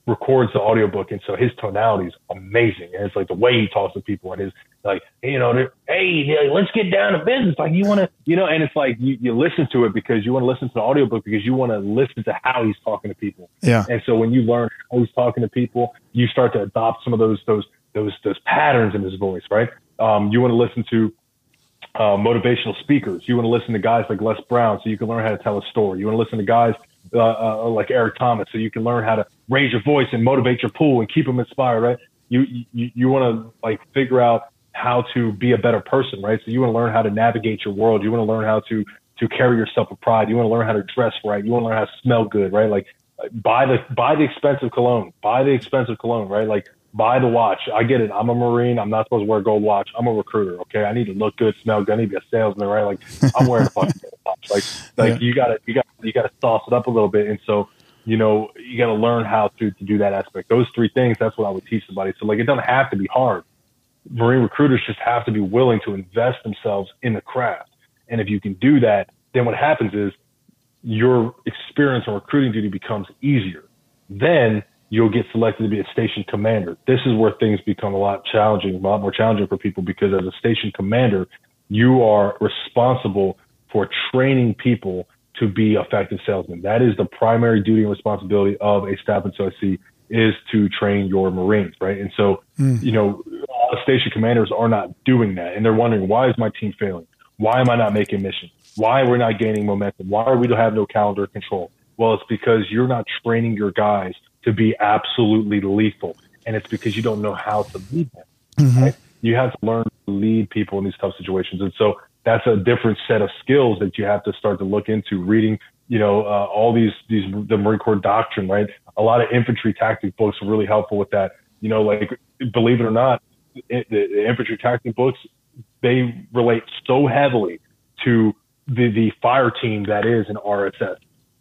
[SPEAKER 3] records the audiobook and so his tonality is amazing and it's like the way he talks to people and his like you know hey let's get down to business like you want to you know and it's like you, you listen to it because you want to listen to the audiobook because you want to listen to how he's talking to people
[SPEAKER 2] yeah
[SPEAKER 3] and so when you learn how he's talking to people you start to adopt some of those those those those patterns in his voice right um, you want to listen to uh, motivational speakers you want to listen to guys like Les Brown so you can learn how to tell a story you want to listen to guys uh, uh, like Eric Thomas, so you can learn how to raise your voice and motivate your pool and keep them inspired, right? You you, you want to like figure out how to be a better person, right? So you want to learn how to navigate your world. You want to learn how to to carry yourself with pride. You want to learn how to dress right. You want to learn how to smell good, right? Like buy the buy the expensive cologne, buy the expensive cologne, right? Like buy the watch. I get it. I'm a Marine. I'm not supposed to wear a gold watch. I'm a recruiter. Okay. I need to look good, smell good. I need to be a salesman, right? Like I'm wearing a fucking watch. Like, like yeah. you gotta, you got, you gotta sauce it up a little bit. And so, you know, you got to learn how to, to do that aspect. Those three things, that's what I would teach somebody. So like, it doesn't have to be hard. Marine recruiters just have to be willing to invest themselves in the craft. And if you can do that, then what happens is your experience on recruiting duty becomes easier. Then you'll get selected to be a station commander. This is where things become a lot challenging, a lot more challenging for people because as a station commander, you are responsible for training people to be effective salesmen. That is the primary duty and responsibility of a staff SOC is to train your Marines, right? And so, mm. you know, station commanders are not doing that. And they're wondering, why is my team failing? Why am I not making missions? Why we're we not gaining momentum? Why are we to have no calendar control? Well, it's because you're not training your guys to be absolutely lethal. And it's because you don't know how to lead them. Mm-hmm. Right? You have to learn to lead people in these tough situations. And so that's a different set of skills that you have to start to look into reading, you know, uh, all these, these, the Marine Corps doctrine, right? A lot of infantry tactic books are really helpful with that. You know, like, believe it or not, it, the, the infantry tactic books, they relate so heavily to the, the fire team that is an RSS,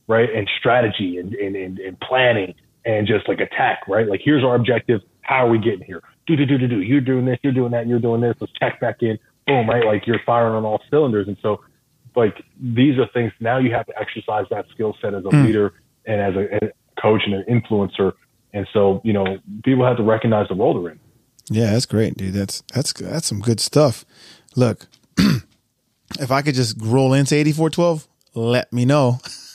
[SPEAKER 3] right? And strategy and, and, and, and planning and just like attack, right? Like, here's our objective. How are we getting here? Do, do, do, do, do. You're doing this, you're doing that, you're doing this. Let's check back in. Boom, right? Like, you're firing on all cylinders. And so, like, these are things now you have to exercise that skill set as a mm. leader and as a, a coach and an influencer. And so, you know, people have to recognize the role they're in.
[SPEAKER 2] Yeah, that's great, dude. That's that's that's some good stuff. Look, [CLEARS THROAT] if I could just roll into eighty four twelve, let me know. [LAUGHS]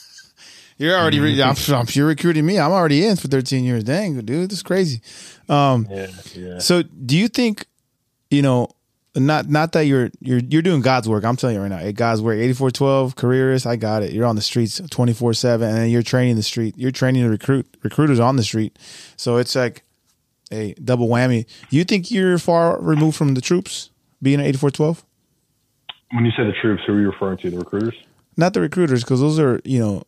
[SPEAKER 2] You're already, re- I'm, I'm, you're recruiting me. I'm already in for 13 years. Dang, dude, this is crazy. Um, yeah, yeah. So, do you think, you know, not not that you're you're you're doing God's work. I'm telling you right now, God's work. 8412 careerist. I got it. You're on the streets 24 seven, and you're training the street. You're training the recruit recruiters on the street. So it's like a double whammy. You think you're far removed from the troops being at 8412?
[SPEAKER 3] When you say the troops, who are you referring to? The recruiters?
[SPEAKER 2] Not the recruiters, because those are you know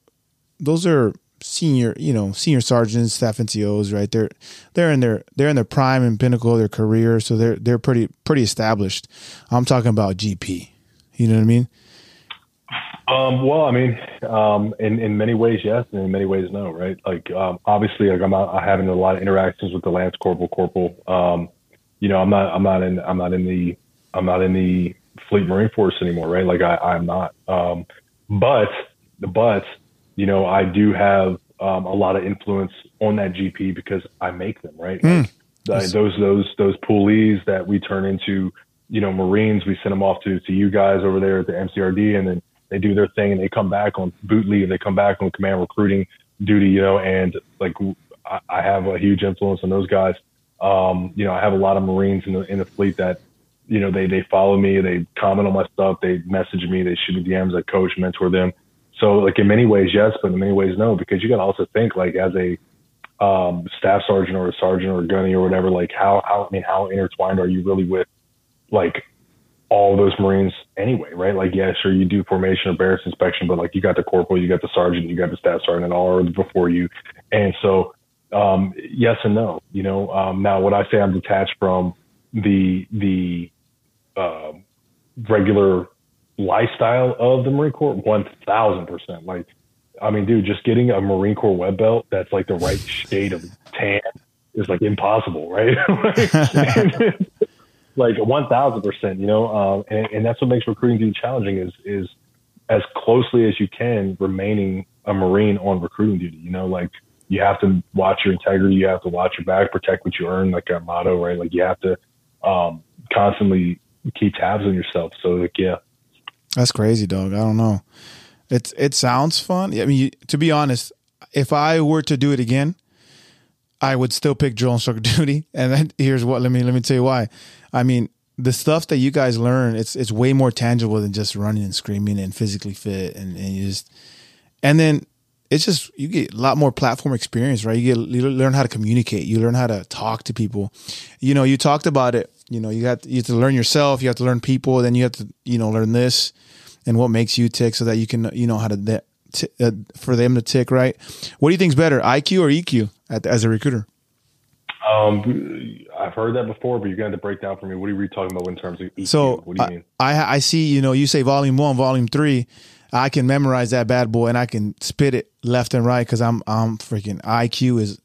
[SPEAKER 2] those are senior, you know, senior sergeants, staff NCOs, right? They're they're in their they're in their prime and pinnacle of their career, so they're they're pretty pretty established. I'm talking about GP. You know what I mean?
[SPEAKER 3] Um, well, I mean, um, in in many ways, yes, and in many ways, no, right? Like, um, obviously, like I'm, I'm having a lot of interactions with the lance corporal, corporal. Um, you know, I'm not, I'm not in, I'm not in the, I'm not in the Fleet Marine Force anymore, right? Like I, I'm not. Um, but, but, you know, I do have um, a lot of influence on that GP because I make them, right?
[SPEAKER 2] Mm.
[SPEAKER 3] Like, those, those, those poolees that we turn into, you know, Marines, we send them off to, to you guys over there at the MCRD and then they do their thing and they come back on boot leave. They come back on command recruiting duty, you know, and like I, I have a huge influence on those guys. Um, you know, I have a lot of Marines in the, in the fleet that, you know, they, they follow me, they comment on my stuff, they message me, they shoot me DMs, I coach, mentor them. So like in many ways, yes, but in many ways, no, because you got to also think like as a, um, staff sergeant or a sergeant or a gunny or whatever, like how, how, I mean, how intertwined are you really with like all those Marines anyway, right? Like, yeah, sure, you do formation or barracks inspection, but like you got the corporal, you got the sergeant, you got the staff sergeant, and all are before you. And so, um, yes and no, you know, um, now when I say I'm detached from the, the, uh, regular lifestyle of the Marine Corps, 1000%. Like, I mean, dude, just getting a Marine Corps web belt that's like the right shade of tan is like impossible, right? [LAUGHS] like [LAUGHS] one thousand percent, you know, um, and, and that's what makes recruiting duty challenging is is as closely as you can remaining a Marine on recruiting duty. You know, like you have to watch your integrity, you have to watch your back, protect what you earn, like our motto, right? Like you have to um, constantly keep tabs on yourself. So like, yeah,
[SPEAKER 2] that's crazy, dog. I don't know. It's it sounds fun. I mean, you, to be honest, if I were to do it again, I would still pick drill instructor [LAUGHS] duty. And then here's what let me let me tell you why. I mean, the stuff that you guys learn, it's it's way more tangible than just running and screaming and physically fit and, and you just and then it's just you get a lot more platform experience, right? You get you learn how to communicate, you learn how to talk to people. You know, you talked about it. You know, you got you have to learn yourself, you have to learn people, then you have to you know learn this and what makes you tick, so that you can you know how to t- uh, for them to tick right. What do you think is better, IQ or EQ at, as a recruiter?
[SPEAKER 3] Um, I've heard that before, but you're going to have to break down for me. What are you talking about in terms of EQ?
[SPEAKER 2] So,
[SPEAKER 3] what do you mean?
[SPEAKER 2] I, I see, you know, you say volume one, volume three. I can memorize that bad boy and I can spit it left and right because I'm I'm freaking IQ is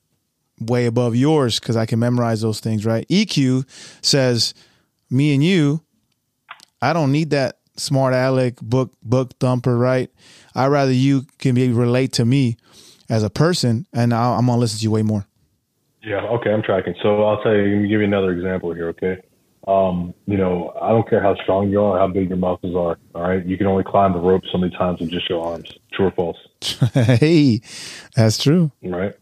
[SPEAKER 2] way above yours because I can memorize those things, right? EQ says me and you, I don't need that smart aleck book book thumper, right? I rather you can be relate to me as a person, and i am gonna listen to you way more.
[SPEAKER 3] Yeah. Okay. I'm tracking. So I'll tell you. Let me give you another example here. Okay. Um, you know, I don't care how strong you are, how big your muscles are. All right. You can only climb the rope so many times with just your arms. True or false? [LAUGHS]
[SPEAKER 2] hey, that's true.
[SPEAKER 3] Right.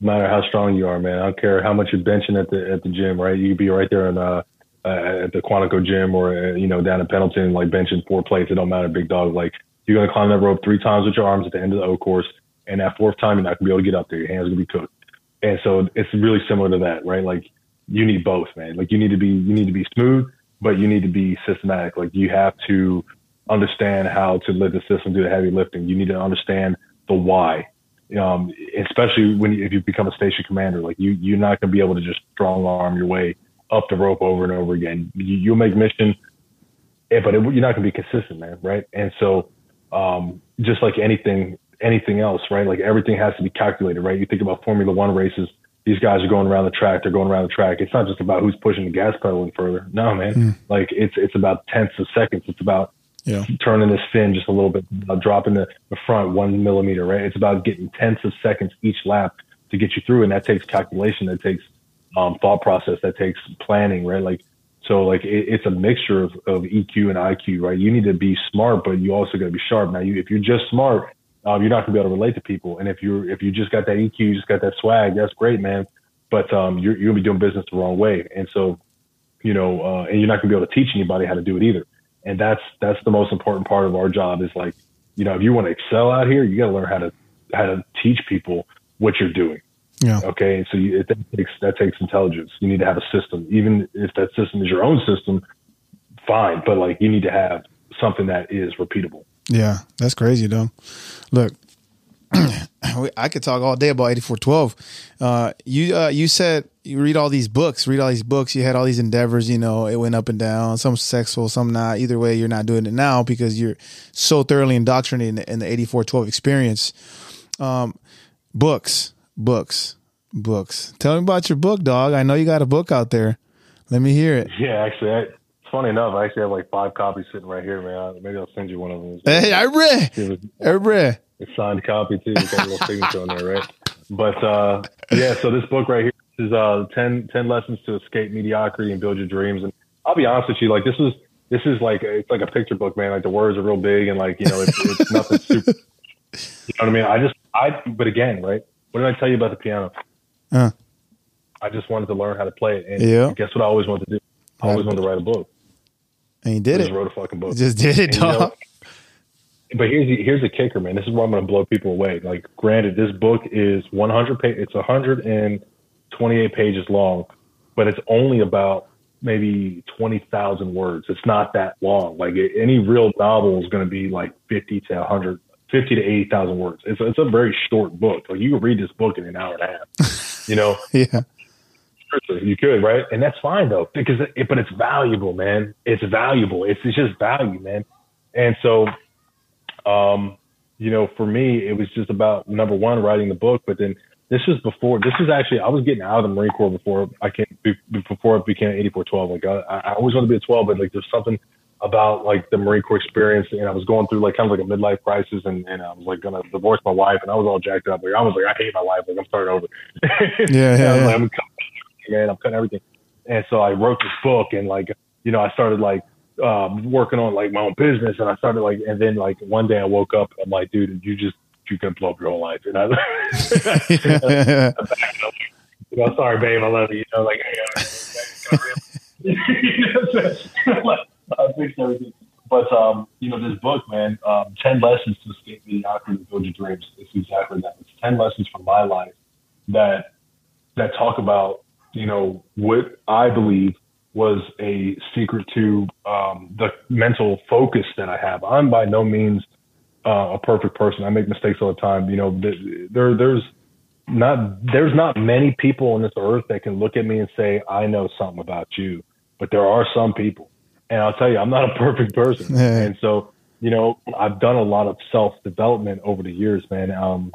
[SPEAKER 3] No matter how strong you are, man. I don't care how much you're benching at the at the gym. Right. You could be right there in uh, uh at the Quantico gym or uh, you know down at Pendleton, like benching four plates. It don't matter, big dog. Like you're gonna climb that rope three times with your arms at the end of the O course, and that fourth time you're not gonna be able to get up there. Your hands are gonna be cooked. And so it's really similar to that, right? Like you need both, man. Like you need to be you need to be smooth, but you need to be systematic. Like you have to understand how to let the system do the heavy lifting. You need to understand the why. Um, especially when you, if you become a station commander, like you you're not gonna be able to just strong arm your way up the rope over and over again. You, you'll make mission, eh, but it, you're not gonna be consistent, man, right? And so um, just like anything anything else, right? Like everything has to be calculated, right? You think about Formula One races. These guys are going around the track. They're going around the track. It's not just about who's pushing the gas pedal in further. No, man. Mm. Like it's it's about tenths of seconds. It's about yeah. turning this fin just a little bit, dropping the, the front one millimeter, right? It's about getting tenths of seconds each lap to get you through, and that takes calculation. That takes um, thought process. That takes planning, right? Like so, like it, it's a mixture of, of EQ and IQ, right? You need to be smart, but you also got to be sharp. Now, you if you're just smart um, you're not gonna be able to relate to people. And if you're if you just got that EQ, you just got that swag, that's great, man. But um, you're you're gonna be doing business the wrong way, and so you know, uh, and you're not gonna be able to teach anybody how to do it either. And that's that's the most important part of our job is like, you know, if you want to excel out here, you got to learn how to how to teach people what you're doing.
[SPEAKER 2] Yeah.
[SPEAKER 3] Okay. So you, it, that takes that takes intelligence. You need to have a system, even if that system is your own system. Fine, but like you need to have something that is repeatable.
[SPEAKER 2] Yeah, that's crazy, though. Look, [CLEARS THROAT] I could talk all day about 8412. Uh, you uh, you said you read all these books, read all these books. You had all these endeavors. You know, it went up and down. Some successful, some not. Either way, you're not doing it now because you're so thoroughly indoctrinated in the, in the 8412 experience. Um, books, books, books. Tell me about your book, dog. I know you got a book out there. Let me hear it. [LAUGHS]
[SPEAKER 3] Yeah, actually, I, funny enough, I actually have like five copies sitting right here, man. Maybe I'll send you one of them.
[SPEAKER 2] Hey, I read. I read.
[SPEAKER 3] A signed copy too. With got a little signature on there, right? But uh, yeah, so this book right here is uh, 10, 10 lessons to escape mediocrity and build your dreams. And I'll be honest with you, like this is this is like it's like a picture book, man. Like the words are real big and like you know it's, it's nothing super. [LAUGHS] You know what I mean? I just I but again, right? What did I tell you about the piano?
[SPEAKER 2] Uh.
[SPEAKER 3] I just wanted to learn how to play it, and
[SPEAKER 2] Yeah.
[SPEAKER 3] guess what? I always wanted to do. I always wanted to write a book.
[SPEAKER 2] And you did
[SPEAKER 3] I
[SPEAKER 2] it.
[SPEAKER 3] just wrote a fucking book.
[SPEAKER 2] Just did it,
[SPEAKER 3] And, you know,
[SPEAKER 2] dog.
[SPEAKER 3] but here's the, here's the kicker, man. This is where I'm going to blow people away. Like, granted, this book is 100 page. It's 128 pages long, but it's only about maybe 20,000 words. It's not that long. Like any real novel is going to be like 50 to 100, 50 to 80,000 words. It's it's a very short book. Like you can read this book in an hour and a half. You know, [LAUGHS]
[SPEAKER 2] Yeah.
[SPEAKER 3] you could, right? And that's fine though, because it, but it's valuable, man. It's valuable. It's, it's just value, man. And so, um, you know, for me, it was just about number one, writing the book, but then this was before, this was actually, I was getting out of the Marine Corps before I came, before it became 8412. Like I, I always wanted to be a 12, but like there's something about like the Marine Corps experience. And I was going through like kind of like a midlife crisis and, and I was like going to divorce my wife and I was all jacked up. Like I was like, I hate my life. Like I'm starting over.
[SPEAKER 2] Yeah, yeah, [LAUGHS] yeah.
[SPEAKER 3] like, I'm cutting, man, I'm cutting everything. And so I wrote this book and like, you know, I started like, um, working on like my own business and I started like, and then like one day I woke up, I'm like, dude, you just, you can blow up your whole life. And I,
[SPEAKER 2] yeah. [LAUGHS] [LAUGHS]
[SPEAKER 3] you know, sorry, babe, I love you. You know, like, hey, fixed everything. But um, you know, this book, man, um, ten lessons to escape mediocrity and build your dreams. It's exactly that. It's ten lessons from my life that that talk about you know what I believe was a secret to um, the mental focus that I have. I'm by no means uh, a perfect person. I make mistakes all the time. You know, there there's not there's not many people on this earth that can look at me and say I know something about you, but there are some people, and I'll tell you, I'm not a [LAUGHS] perfect person,
[SPEAKER 2] Yeah.
[SPEAKER 3] and so you know I've done a lot of self development over the years, man. Um,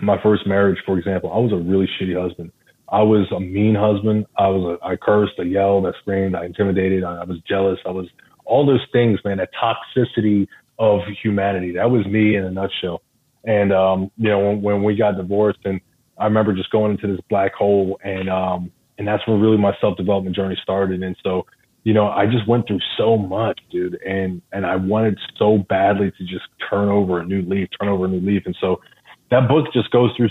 [SPEAKER 3] my first marriage, for example, I was a really shitty husband. I was a mean husband. I was a, I cursed, I yelled, I screamed, I intimidated, I, I was jealous. I was all those things, man. That toxicity of humanity. That was me in a nutshell. And um, you know, when, when we got divorced, and I remember just going into this black hole, and um, and that's where really my self development journey started. And so, you know, I just went through so much, dude, and and I wanted so badly to just turn over a new leaf, turn over a new leaf. And so, that book just goes through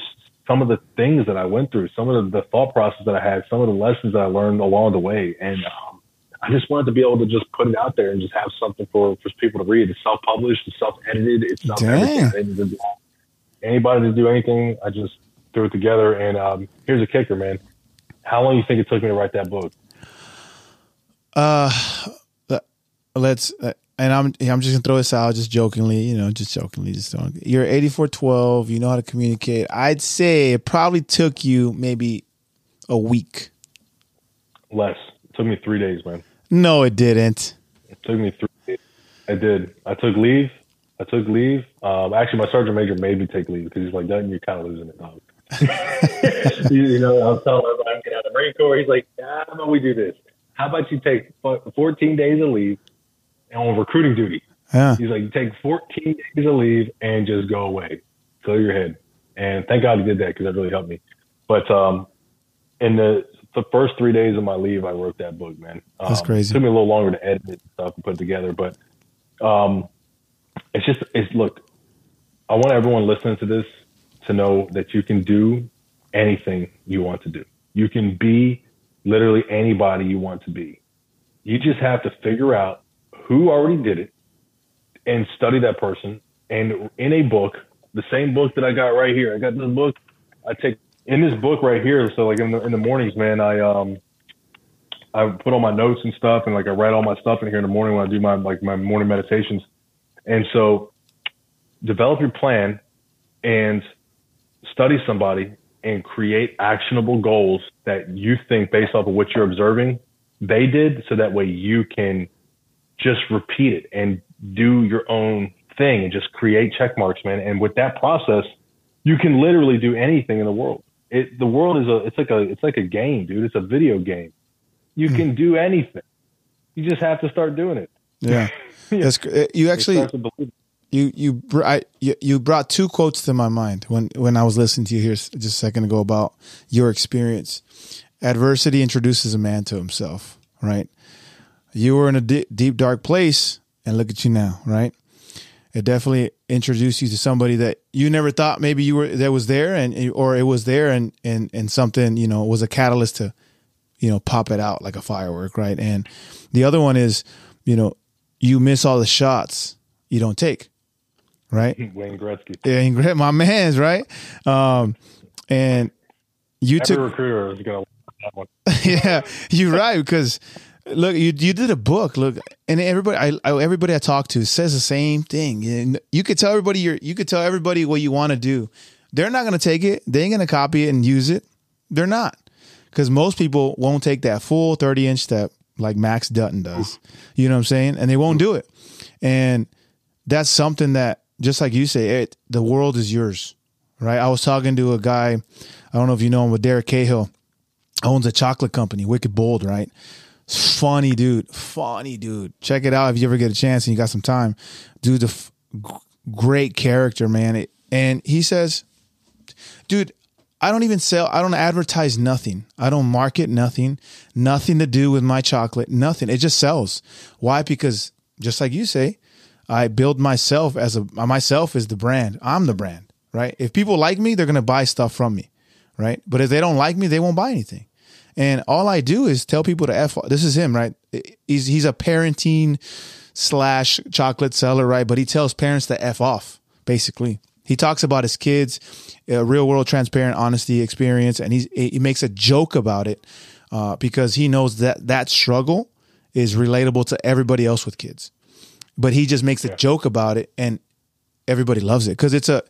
[SPEAKER 3] some of the things that I went through, some of the, the thought process that I had, some of the lessons that I learned along the way, and um, I just wanted to be able to just put it out there and just have something for for people to read. It's self published, it's self edited, it's self everything.
[SPEAKER 2] Dang.
[SPEAKER 3] I didn't anybody to do anything. I just threw it together. And um, here's a kicker, man. How long do you think it took me to write that book?
[SPEAKER 2] Uh, let's. Uh, and I'm I'm just gonna throw this out, just jokingly, you know, just jokingly. Just don't. You're 8412. You know how to communicate. I'd say it probably took you maybe a week.
[SPEAKER 3] Less. It took me three days, man.
[SPEAKER 2] No, it didn't.
[SPEAKER 3] It took me three days. I did. I took leave. I took leave. Um, actually, my sergeant major made me take leave because he's like, "Dutton, you're kind of losing it, dog." [LAUGHS] you, know, I was telling him I'm getting out of the Marine Corps. He's like, "How about we do this? How about you take 14 days of leave and on recruiting duty?
[SPEAKER 2] Yeah.
[SPEAKER 3] He's like, you take 14 days of leave and just go away, clear your head. And thank God he did that because that really helped me. But um, in the the first three days of my leave, I wrote that book, man. Um,
[SPEAKER 2] That's crazy.
[SPEAKER 3] It took me a little longer to edit it and stuff and put it together, but um, it's just it's look. I want everyone listening to this to know that you can do anything you want to do. You can be literally anybody you want to be. You just have to figure out who already did it and study that person. And in a book, the same book that I got right here, I got this book. I take in this book right here. So like in the in the mornings, man, I um I put all my notes and stuff, and like I write all my stuff in here in the morning when I do my like my morning meditations. And so, develop your plan and study somebody and create actionable goals that you think based off of what you're observing they did so that way you can just repeat it and do your own thing and just create check marks man. And with that process you can literally do anything in the world. It the world is a it's like a it's like a game dude. It's a video game. You can do anything. You just have to start doing it.
[SPEAKER 2] Yeah, [LAUGHS] That's, uh, you actually You you I, you brought two quotes to my mind when when I was listening to you here just a second ago about your experience. Adversity introduces a man to himself, right? You were in a deep dark place, and look at you now, right? It definitely introduced you to somebody that you never thought maybe you were that was there, and or it was there, and and and something you know was a catalyst to you know pop it out like a firework, right? And the other one is, you know, you miss all the shots you don't take, right? [LAUGHS]
[SPEAKER 3] Wayne Gretzky.
[SPEAKER 2] Yeah, and my man's right. Um, and you
[SPEAKER 3] Every
[SPEAKER 2] took,
[SPEAKER 3] recruiter is gonna that one. [LAUGHS]
[SPEAKER 2] yeah, you're right because look, you you did a book. Look, and everybody, I, I everybody I talk to says the same thing. And you could tell everybody you you could tell everybody what you want to do. They're not going to take it. They ain't going to copy it and use it. They're not because most people won't take that full 30 inch step like Max Dutton does. You know what I'm saying? And they won't do it. And that's something that, just like you say, it, the world is yours, right? I was talking to a guy, I don't know if you know him, but Derek Cahill owns a chocolate company, Wicked Bold, right? Funny dude, funny dude. Check it out if you ever get a chance and you got some time. Dude's a f- great character, man. It, and he says, dude, I don't even sell, I don't advertise nothing. I don't market nothing, nothing to do with my chocolate, nothing. It just sells. Why? Because just like you say, I build myself as a, myself is the brand. I'm the brand, right? If people like me, they're to buy stuff from me, right? But if they don't like me, they won't buy anything. And all I do is tell people to F. This is him, right? He's, he's a parenting slash chocolate seller, right? But he tells parents to F off, basically. He talks about his kids, a real world transparent honesty experience, and he's, he makes a joke about it uh, because he knows that that struggle is relatable to everybody else with kids. But he just makes a joke about it, and everybody loves it. Because it's a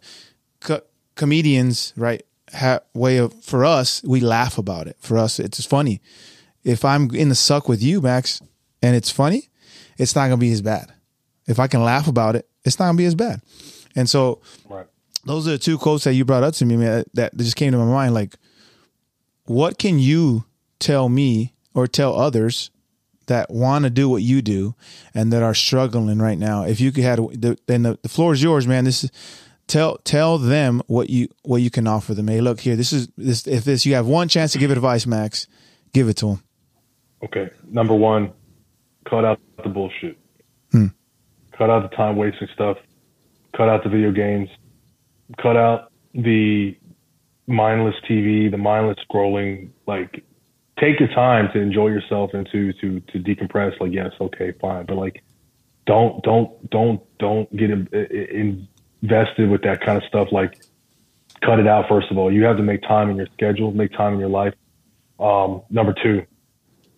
[SPEAKER 2] co- comedians right ha- way of for us we laugh about it. For us it's funny. If i'm in the suck with you max and it's funny it's not gonna be as bad. If i can laugh about it it's not gonna be as bad. And so
[SPEAKER 3] Right.
[SPEAKER 2] those are the two quotes that you brought up to me man that, that just came to my mind like what can you tell me or tell others that want to do what you do and that are struggling right now if you could have the, then the, the floor is yours man this is tell tell them what you what you can offer them hey look here this is this if this you have one chance to give advice max give it to them
[SPEAKER 3] Okay. Number one, cut out the bullshit.
[SPEAKER 2] Hmm.
[SPEAKER 3] Cut out the time wasting stuff. Cut out the video games. Cut out the mindless TV, the mindless scrolling. Like, take your time to enjoy yourself and to to to decompress. Like, yes, okay, fine, but like, don't don't don't don't get in, in, invested with that kind of stuff. Like, cut it out. First of all, you have to make time in your schedule, make time in your life. Um, number two,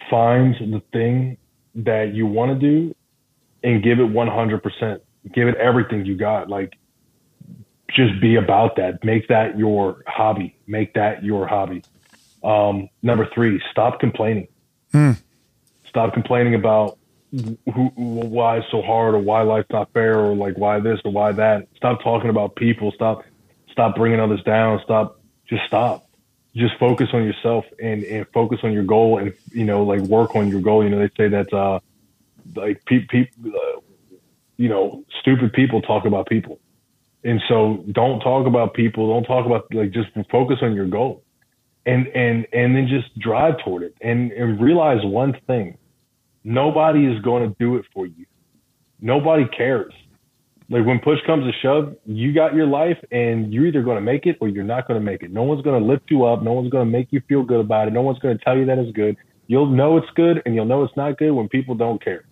[SPEAKER 3] find the thing that you want to do and give it 100%. Give it everything you got. Like, just be about that. Make that your hobby. Make that your hobby. Um, number three, stop complaining. Stop complaining about who, why it's so hard or why life's not fair or like why this or why that. Stop talking about people. Stop, stop bringing others down. Stop, just stop just focus on yourself and, and focus on your goal and you know like work on your goal you know they say that uh like people pe- uh, you know stupid people talk about people and so don't talk about people don't talk about like just focus on your goal and and and then just drive toward it and and realize one thing nobody is going to do it for you nobody cares like when push comes to shove, you got your life and you're either going to make it or you're not going to make it. No one's going to lift you up. No one's going to make you feel good about it. No one's going to tell you that it's good. You'll know it's good and you'll know it's not good when people don't care.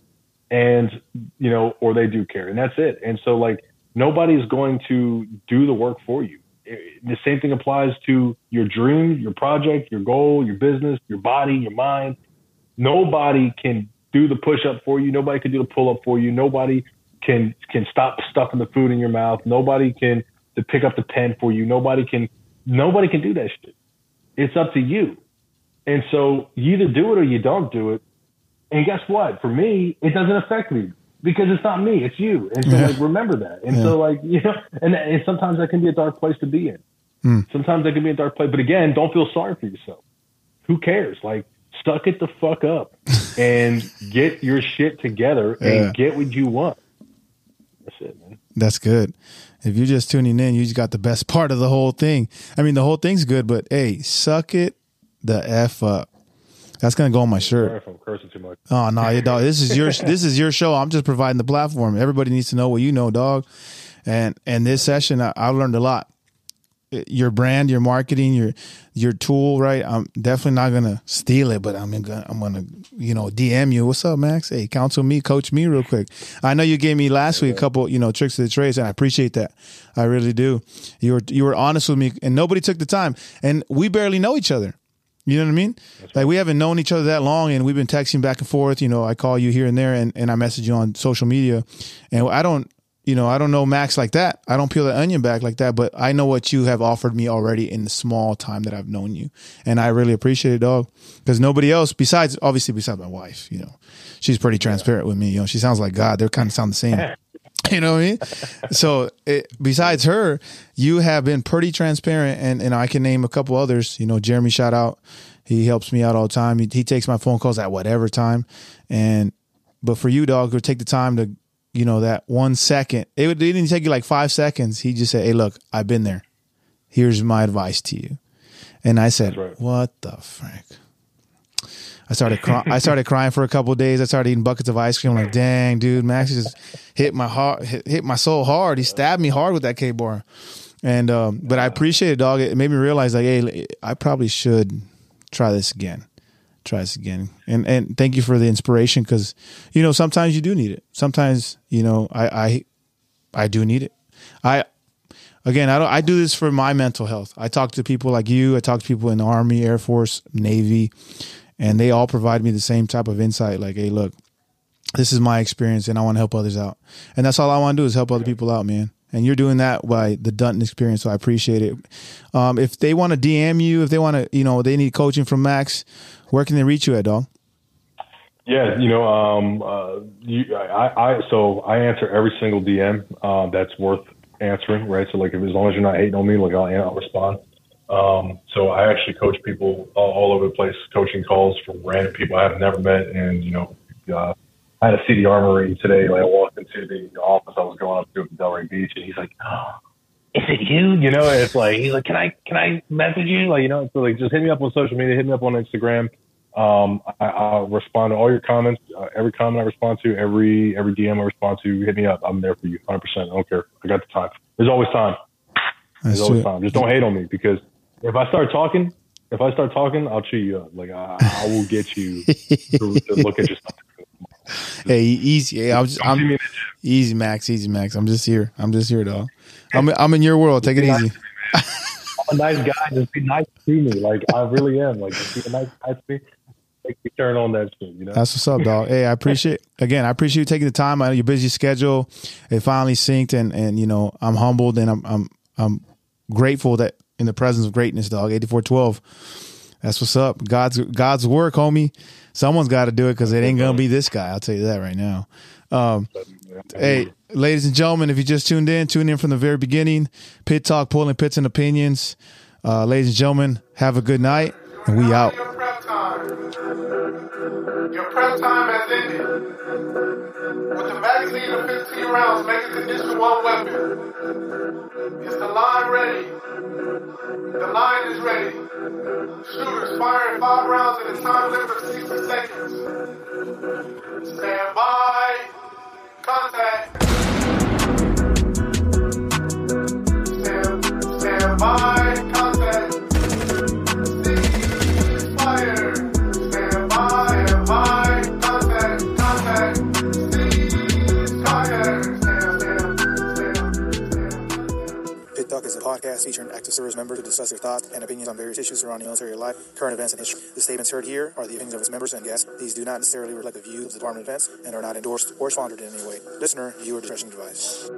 [SPEAKER 3] And, you know, or they do care. And that's it. And so, like, nobody's going to do the work for you. The same thing applies to your dream, your project, your goal, your business, your body, your mind. Nobody can do the push up for you. Nobody can do the pull up for you. Nobody can can stop stuffing the food in your mouth. Nobody can to pick up the pen for you. Nobody can nobody can do that shit. It's up to you. And so you either do it or you don't do it. And guess what? For me, it doesn't affect me because it's not me, it's you. And so
[SPEAKER 2] Yeah.
[SPEAKER 3] like remember that. And so like, [LAUGHS] you know, and, and sometimes that can be a dark place to be in. Hmm. Sometimes that can be a dark place. But again, don't feel sorry for yourself. Who cares? Like suck it the fuck up. [LAUGHS] and get your shit together and get what you want. That's it, man.
[SPEAKER 2] That's good. If you're just tuning in, you just got the best part of the whole thing. I mean, the whole thing's good, but hey, suck it the f up. That's gonna go on my shirt.
[SPEAKER 3] Sorry if I'm cursing too much.
[SPEAKER 2] Oh no, you dog. This is your this is your show. I'm just providing the platform. Everybody needs to know what you know, dog. And and this session, I, I learned a lot. Your brand, your marketing, your your tool, right? I'm definitely not gonna steal it, but I'm gonna I'm gonna you know DM you. What's up, Max? Hey, counsel me, coach me, real quick. I know you gave me last week a couple you know tricks of the trades, and I appreciate that. I really do. You were you were honest with me, and nobody took the time, and we barely know each other. You know what I mean? Like we haven't known each other that long, and we've been texting back and forth. You know, I call you here and there, and, and I message you on social media, and I don't, you know, I don't know Max like that. I don't peel the onion back like that, but I know what you have offered me already in the small time that I've known you, and I really appreciate it, dog. Because nobody else, besides obviously besides my wife, you know, she's pretty transparent with me. You know, she sounds like God. They kind of sound the same. [LAUGHS] You know what I mean? So it, besides her, you have been pretty transparent, and and I can name a couple others. You know, Jeremy, shout out. He helps me out all the time. He, he takes my phone calls at whatever time, and but for you, dog, would take the time to, you know, that one second. It, would, it didn't take you like five seconds. He just said, "Hey, look, I've been there. Here's my advice to you." And I said,
[SPEAKER 3] right.
[SPEAKER 2] "What the frick?" I started crying. I [LAUGHS] started crying for a couple of days. I started eating buckets of ice cream. I'm like, dang, dude, Max just hit my heart, hit, hit my soul hard. He stabbed me hard with that Ka-Bar. And um, but I appreciate it, dog. It made me realize, like, hey, I probably should try this again. Try this again. And and thank you for the inspiration because you know sometimes you do need it. Sometimes you know I I I do need it. I again I don't I do this for my mental health. I talk to people like you. I talk to people in the Army, Air Force, Navy, and they all provide me the same type of insight. Like, hey, look, this is my experience, and I want to help others out, and that's all I want to do is help other people out, man. And you're doing that by the Dutton experience, so I appreciate it. Um, if they want to DM you, if they want to, you know, they need coaching from Max, where can they reach you at, dog?
[SPEAKER 3] Yeah, you know, um, uh, you, I, I, so I answer every single DM uh, that's worth answering, right? So like, if as long as you're not hating on me, like I'll, I'll respond. Um, so I actually coach people all, all over the place, coaching calls from random people I have never met, and you know, uh, I had a CD Armory today. Like I walked into the office I was going up to in Delray Beach, and he's like, "Oh, is it you?" You know, it's like he's like, "Can I can I message you?" Like you know, so like just hit me up on social media, hit me up on Instagram. Um, I, I'll respond to all your comments. Uh, every comment I respond to, every every DM I respond to, hit me up. I'm there for you, 100. percent I don't care. I got the time. There's always time.
[SPEAKER 2] That's
[SPEAKER 3] There's always time. Just don't hate on me because if I start talking, if I start talking, I'll chew you up. Like I, I will get you to, to look at yourself. [LAUGHS]
[SPEAKER 2] Hey, easy. Hey, I'm, just,
[SPEAKER 3] Don't see me
[SPEAKER 2] I'm
[SPEAKER 3] in the gym.
[SPEAKER 2] easy, Max. Easy, Max. I'm just here. I'm just here, dog. I'm I'm in your world. Take it easy.
[SPEAKER 3] I'm a nice guy. Just be nice to me. Like I really am. Like just be a nice guy to me. Make me turn on that shit. You know.
[SPEAKER 2] That's what's up, dog. Hey, I appreciate again. I appreciate you taking the time. I know your busy schedule. It finally synced, and and you know I'm humbled and I'm I'm I'm grateful that in the presence of greatness, dog. Eighty four twelve. That's what's up. God's God's work, homie. Someone's got to do it because it ain't gonna be this guy. I'll tell you that right now. Um, Hey, ladies and gentlemen, if you just tuned in, tune in from the very beginning. Pit Talk, pulling pits and opinions. Uh, ladies and gentlemen, have a good night, and we out.
[SPEAKER 4] Your prep time has ended. Magazine of 15 rounds making the issue one weapon. Is the line ready? The line is ready. Shooters firing five rounds in a time limit of 60 seconds. Stand by. Contact. Stand, stand by. Contact.
[SPEAKER 1] is a podcast featuring active service members to discuss their thoughts and opinions on various issues surrounding military life, current events, and history. The statements heard here are the opinions of its members and guests. These do not necessarily reflect the views of the Department of Defense and are not endorsed or sponsored in any way. Listener, viewer discretion advised.